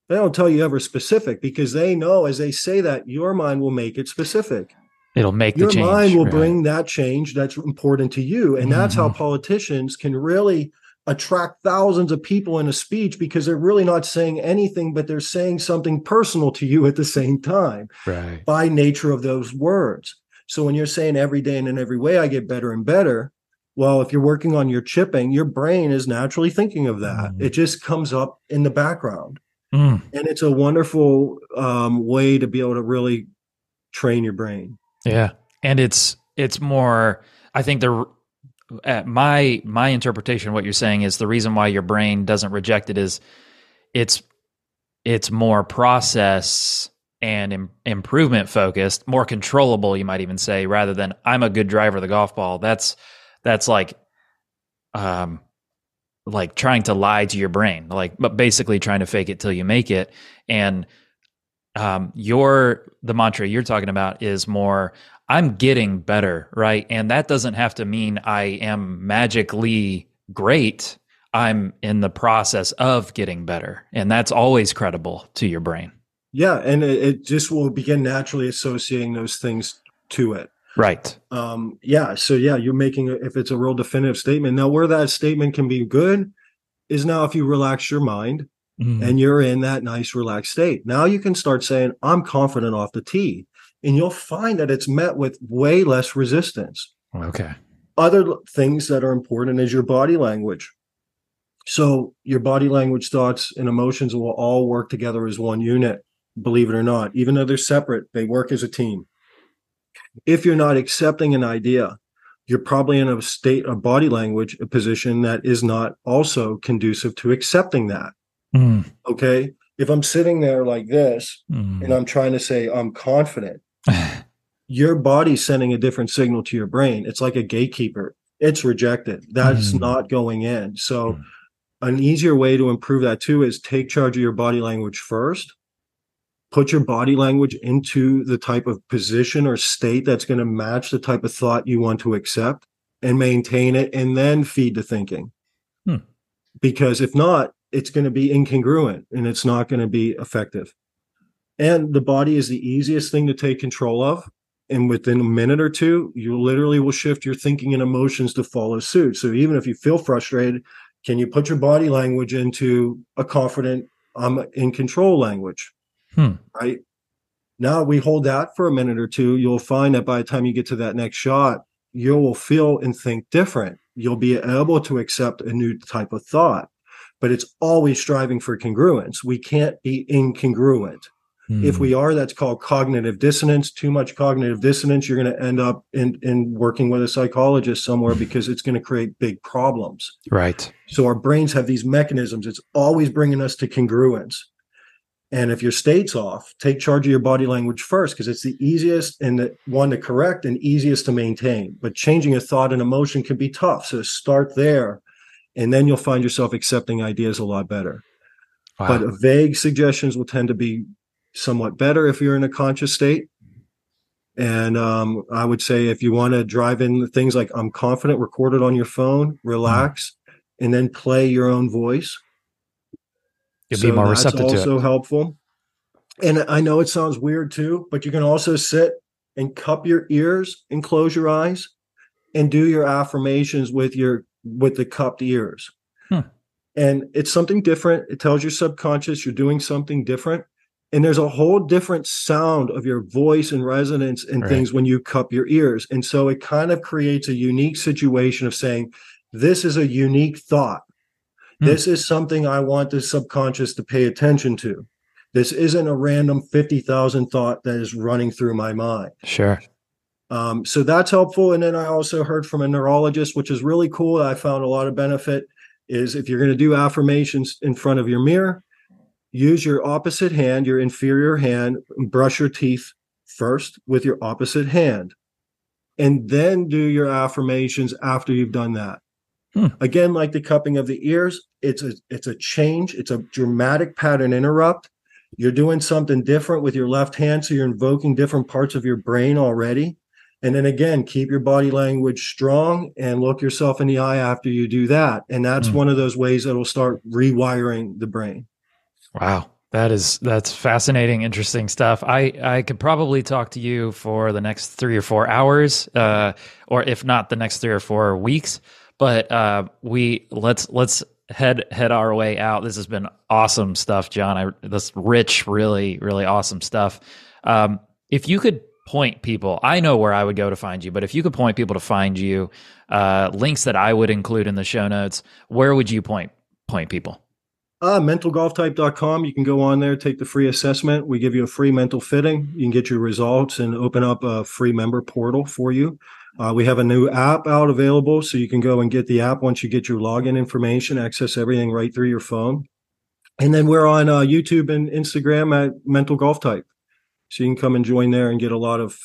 They don't tell you ever specific because they know as they say that, your mind will make it specific. It'll make your change, mind will right. bring that change that's important to you. And that's mm-hmm. how politicians can really attract thousands of people in a speech because they're really not saying anything, but they're saying something personal to you at the same time right. by nature of those words. So when you're saying every day and in every way I get better and better, well, if you're working on your chipping, your brain is naturally thinking of that. Mm. It just comes up in the background. Mm. And it's a wonderful um, way to be able to really train your brain. Yeah. And it's it's more I think the uh, my my interpretation of what you're saying is the reason why your brain doesn't reject it is it's it's more process and Im- improvement focused, more controllable you might even say rather than I'm a good driver of the golf ball. That's that's like um like trying to lie to your brain like but basically trying to fake it till you make it. And um your the mantra you're talking about is more i'm getting better right? And that doesn't have to mean i am magically great. I'm in the process of getting better. And that's always credible to your brain. Yeah and it, it just will begin naturally associating those things to it Right. Um, yeah. So yeah, you're making if it's a real definitive statement. Now, where that statement can be good is now if you relax your mind mm. and you're in that nice relaxed state. Now you can start saying, I'm confident off the tee. And you'll find that it's met with way less resistance. Okay. Other things that are important is your body language. So your body language, thoughts, and emotions will all work together as one unit, believe it or not. Even though they're separate, they work as a team. If you're not accepting an idea, you're probably in a state of body language, a position that is not also conducive to accepting that. Mm. Okay. If I'm sitting there like this mm. and I'm trying to say I'm confident, *laughs* your body's sending a different signal to your brain. It's like a gatekeeper. It's rejected. That's mm. not going in. So, mm. an easier way to improve that too is take charge of your body language first. Put your body language into the type of position or state that's going to match the type of thought you want to accept and maintain it and then feed the thinking. Hmm. Because if not, it's going to be incongruent and it's not going to be effective. And the body is the easiest thing to take control of and within a minute or two you literally will shift your thinking and emotions to follow suit so even if you feel frustrated can you put your body language into a confident i'm in control language hmm. right now we hold that for a minute or two you'll find that by the time you get to that next shot you will feel and think different you'll be able to accept a new type of thought but it's always striving for congruence we can't be incongruent if hmm. we are, that's called cognitive dissonance. Too much cognitive dissonance, you're going to end up in, in working with a psychologist somewhere because it's going to create big problems. Right. So our brains have these mechanisms. It's always bringing us to congruence. And if your state's off, take charge of your body language first because it's the easiest and the one to correct and easiest to maintain. But changing a thought and emotion can be tough. So start there, and then you'll find yourself accepting ideas a lot better. Wow. But vague suggestions will tend to be somewhat better if you're in a conscious state. And um, I would say if you want to drive in things like I'm confident, record it on your phone, relax, mm-hmm. and then play your own voice. You'll so be more receptive to it. Also helpful. And I know it sounds weird too, but you can also sit and cup your ears and close your eyes and do your affirmations with your with the cupped ears. Hmm. And it's something different. It tells your subconscious you're doing something different and there's a whole different sound of your voice and resonance and right. things when you cup your ears and so it kind of creates a unique situation of saying this is a unique thought hmm. this is something i want the subconscious to pay attention to this isn't a random 50,000 thought that is running through my mind sure um, so that's helpful and then i also heard from a neurologist which is really cool i found a lot of benefit is if you're going to do affirmations in front of your mirror use your opposite hand, your inferior hand, brush your teeth first with your opposite hand, and then do your affirmations after you've done that. Hmm. Again, like the cupping of the ears, it's a it's a change, it's a dramatic pattern interrupt. You're doing something different with your left hand, so you're invoking different parts of your brain already. And then again, keep your body language strong and look yourself in the eye after you do that. And that's hmm. one of those ways that'll start rewiring the brain. Wow. That is that's fascinating, interesting stuff. I I could probably talk to you for the next three or four hours, uh, or if not the next three or four weeks. But uh, we let's let's head head our way out. This has been awesome stuff, John. I this rich, really really awesome stuff. Um, if you could point people, I know where I would go to find you, but if you could point people to find you, uh, links that I would include in the show notes, where would you point point people? Uh, mentalgolftype.com. You can go on there, take the free assessment. We give you a free mental fitting. You can get your results and open up a free member portal for you. Uh, we have a new app out available, so you can go and get the app once you get your login information, access everything right through your phone. And then we're on uh, YouTube and Instagram at Mental Golf Type. So you can come and join there and get a lot of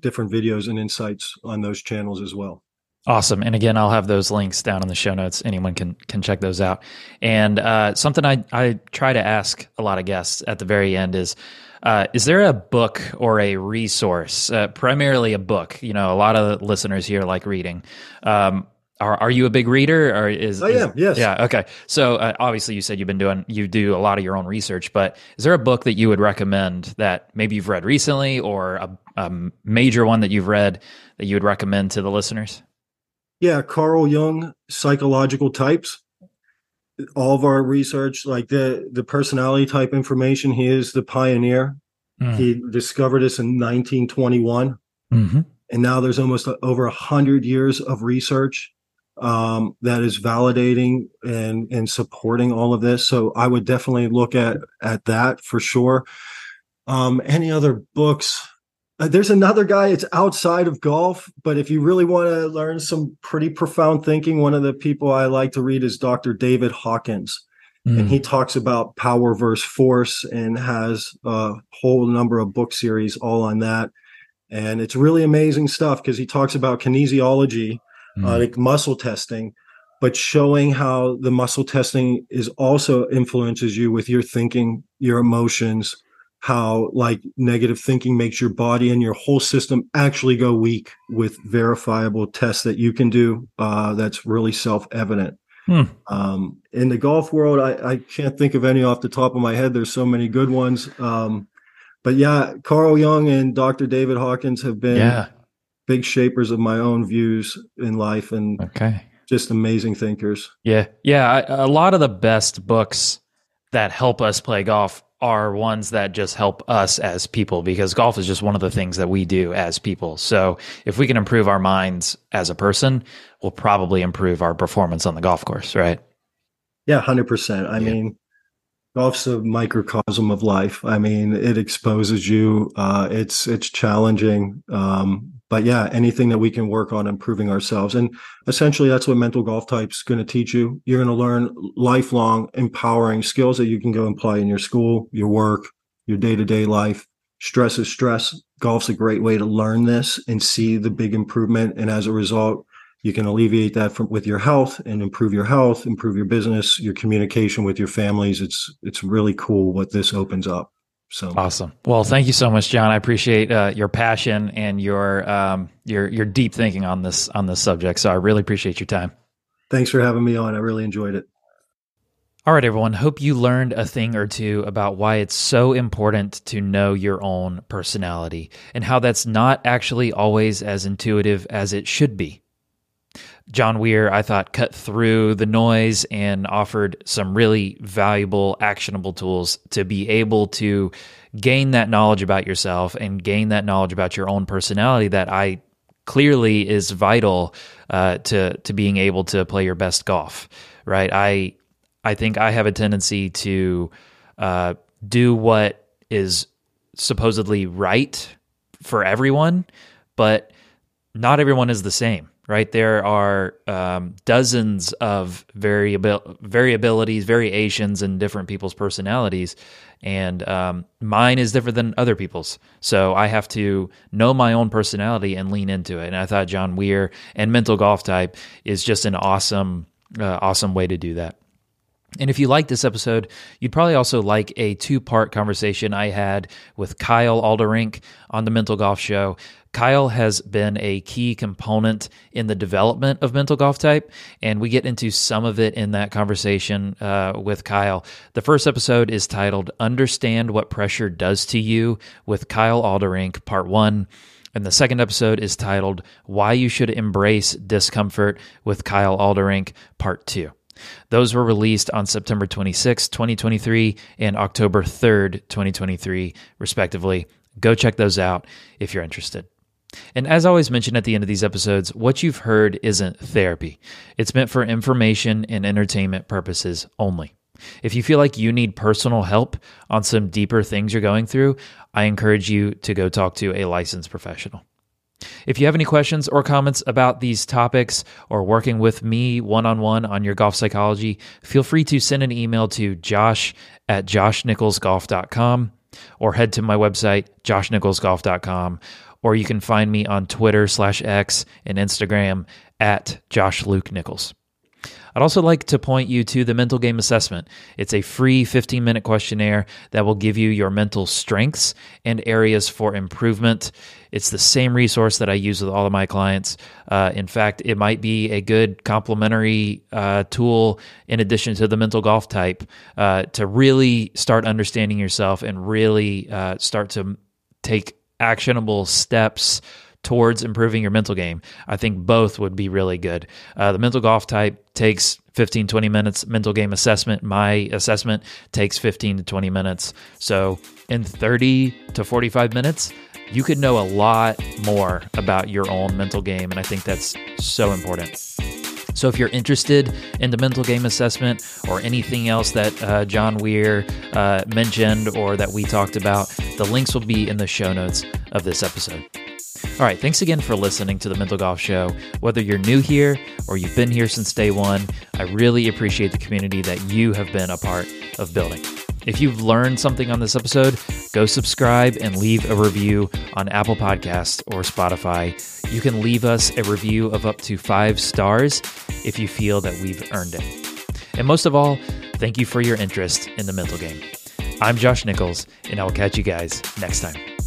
different videos and insights on those channels as well. Awesome. And again, I'll have those links down in the show notes. Anyone can can check those out. And uh, something I, I try to ask a lot of guests at the very end is uh, is there a book or a resource, uh, primarily a book? You know, a lot of listeners here like reading. Um, are, are you a big reader or is I am, yes. Yeah, okay. So uh, obviously you said you've been doing you do a lot of your own research, but is there a book that you would recommend that maybe you've read recently or a, a major one that you've read that you would recommend to the listeners? Yeah, Carl Jung, psychological types. All of our research, like the the personality type information, he is the pioneer. Mm. He discovered this in 1921, mm-hmm. and now there's almost over a hundred years of research um, that is validating and and supporting all of this. So I would definitely look at at that for sure. Um, any other books? Uh, there's another guy. It's outside of golf, but if you really want to learn some pretty profound thinking, one of the people I like to read is Dr. David Hawkins. Mm. And he hmm. talks about power versus force and has a whole number of book series all on that. And it's really amazing stuff because he talks about kinesiology, mm. uh, like muscle testing, but showing how the muscle testing is also influences you with your thinking, your emotions, how like negative thinking makes your body and your whole system actually go weak with verifiable tests that you can do. Uh, that's really self evident. Hmm. Um, in the golf world, I, I, can't think of any off the top of my head. There's so many good ones. Um, but yeah, Carl Jung and Dr. David Hawkins have been yeah. big shapers of my own views in life and okay. just amazing thinkers. Yeah. Yeah. I, a lot of the best books that help us play golf are ones that just help us as people because golf is just one of the things that we do as people. So if we can improve our minds as a person, we'll probably improve our performance on the golf course, right? Yeah, 100%. I yeah. mean, golf's a microcosm of life. I mean, it exposes you. Uh, it's it's challenging, um, but yeah, anything that we can work on improving ourselves, and essentially that's what mental golf type's going to teach you. You're going to learn lifelong empowering skills that you can go apply in your school, your work, your day to day life. Stress is stress. Golf's a great way to learn this and see the big improvement, and as a result, you can alleviate that from with your health and improve your health improve your business your communication with your families it's it's really cool what this opens up so. Awesome. Well thank you so much john. I appreciate uh, your passion and your um, your your deep thinking on this on this subject. So i really appreciate your time. Thanks for having me on. I really enjoyed it. All right, everyone. Hope you learned a thing or two about why it's so important to know your own personality and how that's not actually always as intuitive as it should be. John Weir, I thought, cut through the noise and offered some really valuable, actionable tools to be able to gain that knowledge about yourself and gain that knowledge about your own personality that I clearly is vital uh, to to being able to play your best golf. Right? I I think I have a tendency to uh, do what is supposedly right for everyone, but not everyone is the same right? There are um, dozens of variabil- variabilities, variations in different people's personalities, and um, mine is different than other people's. So I have to know my own personality and lean into it. And I thought John Weir and Mental Golf Type is just an awesome, uh, awesome way to do that. And if you like this episode, you'd probably also like a two part conversation I had with Kyle Alderink on the Mental Golf Show. Kyle has been a key component in the development of Mental Golf Type, and we get into some of it in that conversation uh, with Kyle. The first episode is titled Understand What Pressure Does to You with Kyle Alderink, Part 1. And the second episode is titled Why You Should Embrace Discomfort with Kyle Alderink, Part 2. Those were released on September 26, 2023, and October 3rd, 2023, respectively. Go check those out if you're interested. And as always mention at the end of these episodes, what you've heard isn't therapy. It's meant for information and entertainment purposes only. If you feel like you need personal help on some deeper things you're going through, I encourage you to go talk to a licensed professional. If you have any questions or comments about these topics or working with me one on one on your golf psychology, feel free to send an email to josh at joshnicholsgolf.com or head to my website, joshnicholsgolf.com, or you can find me on Twitter slash X and Instagram at Josh Luke Nichols. I'd also like to point you to the mental game assessment. It's a free 15 minute questionnaire that will give you your mental strengths and areas for improvement. It's the same resource that I use with all of my clients. Uh, in fact, it might be a good complementary uh, tool in addition to the mental golf type uh, to really start understanding yourself and really uh, start to take actionable steps towards improving your mental game. I think both would be really good. Uh, the mental golf type takes 15, 20 minutes. Mental game assessment, my assessment takes 15 to 20 minutes. So in 30 to 45 minutes, you could know a lot more about your own mental game. And I think that's so important. So if you're interested in the mental game assessment or anything else that uh, John Weir uh, mentioned or that we talked about, the links will be in the show notes of this episode. All right, thanks again for listening to the Mental Golf Show. Whether you're new here or you've been here since day one, I really appreciate the community that you have been a part of building. If you've learned something on this episode, go subscribe and leave a review on Apple Podcasts or Spotify. You can leave us a review of up to five stars if you feel that we've earned it. And most of all, thank you for your interest in the mental game. I'm Josh Nichols, and I will catch you guys next time.